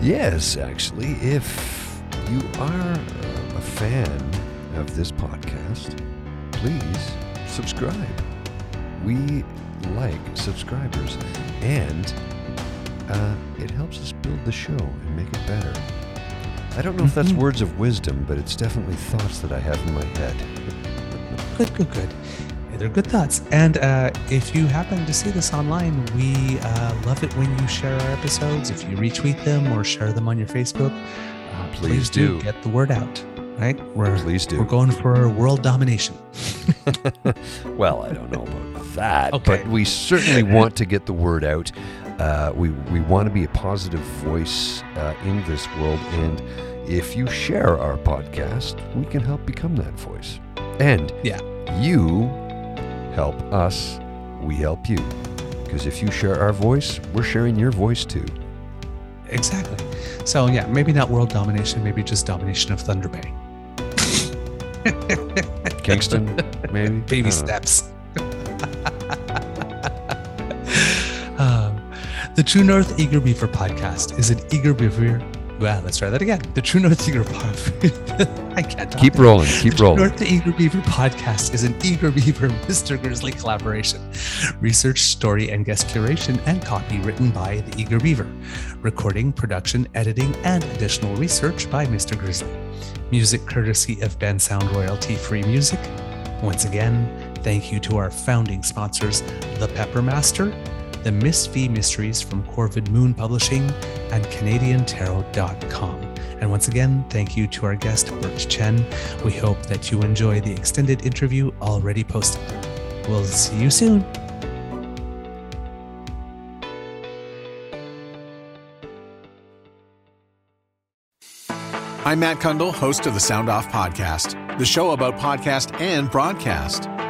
Yes, actually, if you are uh, a fan of this podcast, please subscribe. We like subscribers, and uh, it helps us build the show and make it better. I don't know if that's mm-hmm. words of wisdom, but it's definitely thoughts that I have in my head. <laughs> good, good, good. They're good thoughts. And uh, if you happen to see this online, we uh, love it when you share our episodes. If you retweet them or share them on your Facebook, uh, please, please do. do. get the word out. Right? We're, please do. We're going for world domination. <laughs> well, I don't know about that, okay. but we certainly <laughs> want to get the word out. Uh, we we want to be a positive voice uh, in this world, and if you share our podcast, we can help become that voice. And yeah, you help us, we help you. Because if you share our voice, we're sharing your voice too. Exactly. So yeah, maybe not world domination, maybe just domination of Thunder Bay. <laughs> Kingston, maybe baby steps. <laughs> Um, the True North Eager Beaver podcast is an Eager Beaver. Well, let's try that again. The True North Eager podcast. <laughs> I can't Keep rolling. Keep the rolling. North Eager Beaver podcast is an Eager Beaver <laughs> Mr. Grizzly collaboration. Research, story, and guest curation and copy written by the Eager Beaver. Recording, production, editing, and additional research by Mr. Grizzly. Music courtesy of Bensound Royalty Free Music. Once again, thank you to our founding sponsors, The Pepper Master the Miss V Mysteries from Corvid Moon Publishing, and CanadianTarot.com. And once again, thank you to our guest, Bert Chen. We hope that you enjoy the extended interview already posted. We'll see you soon. I'm Matt Cundill, host of the Sound Off Podcast, the show about podcast and broadcast.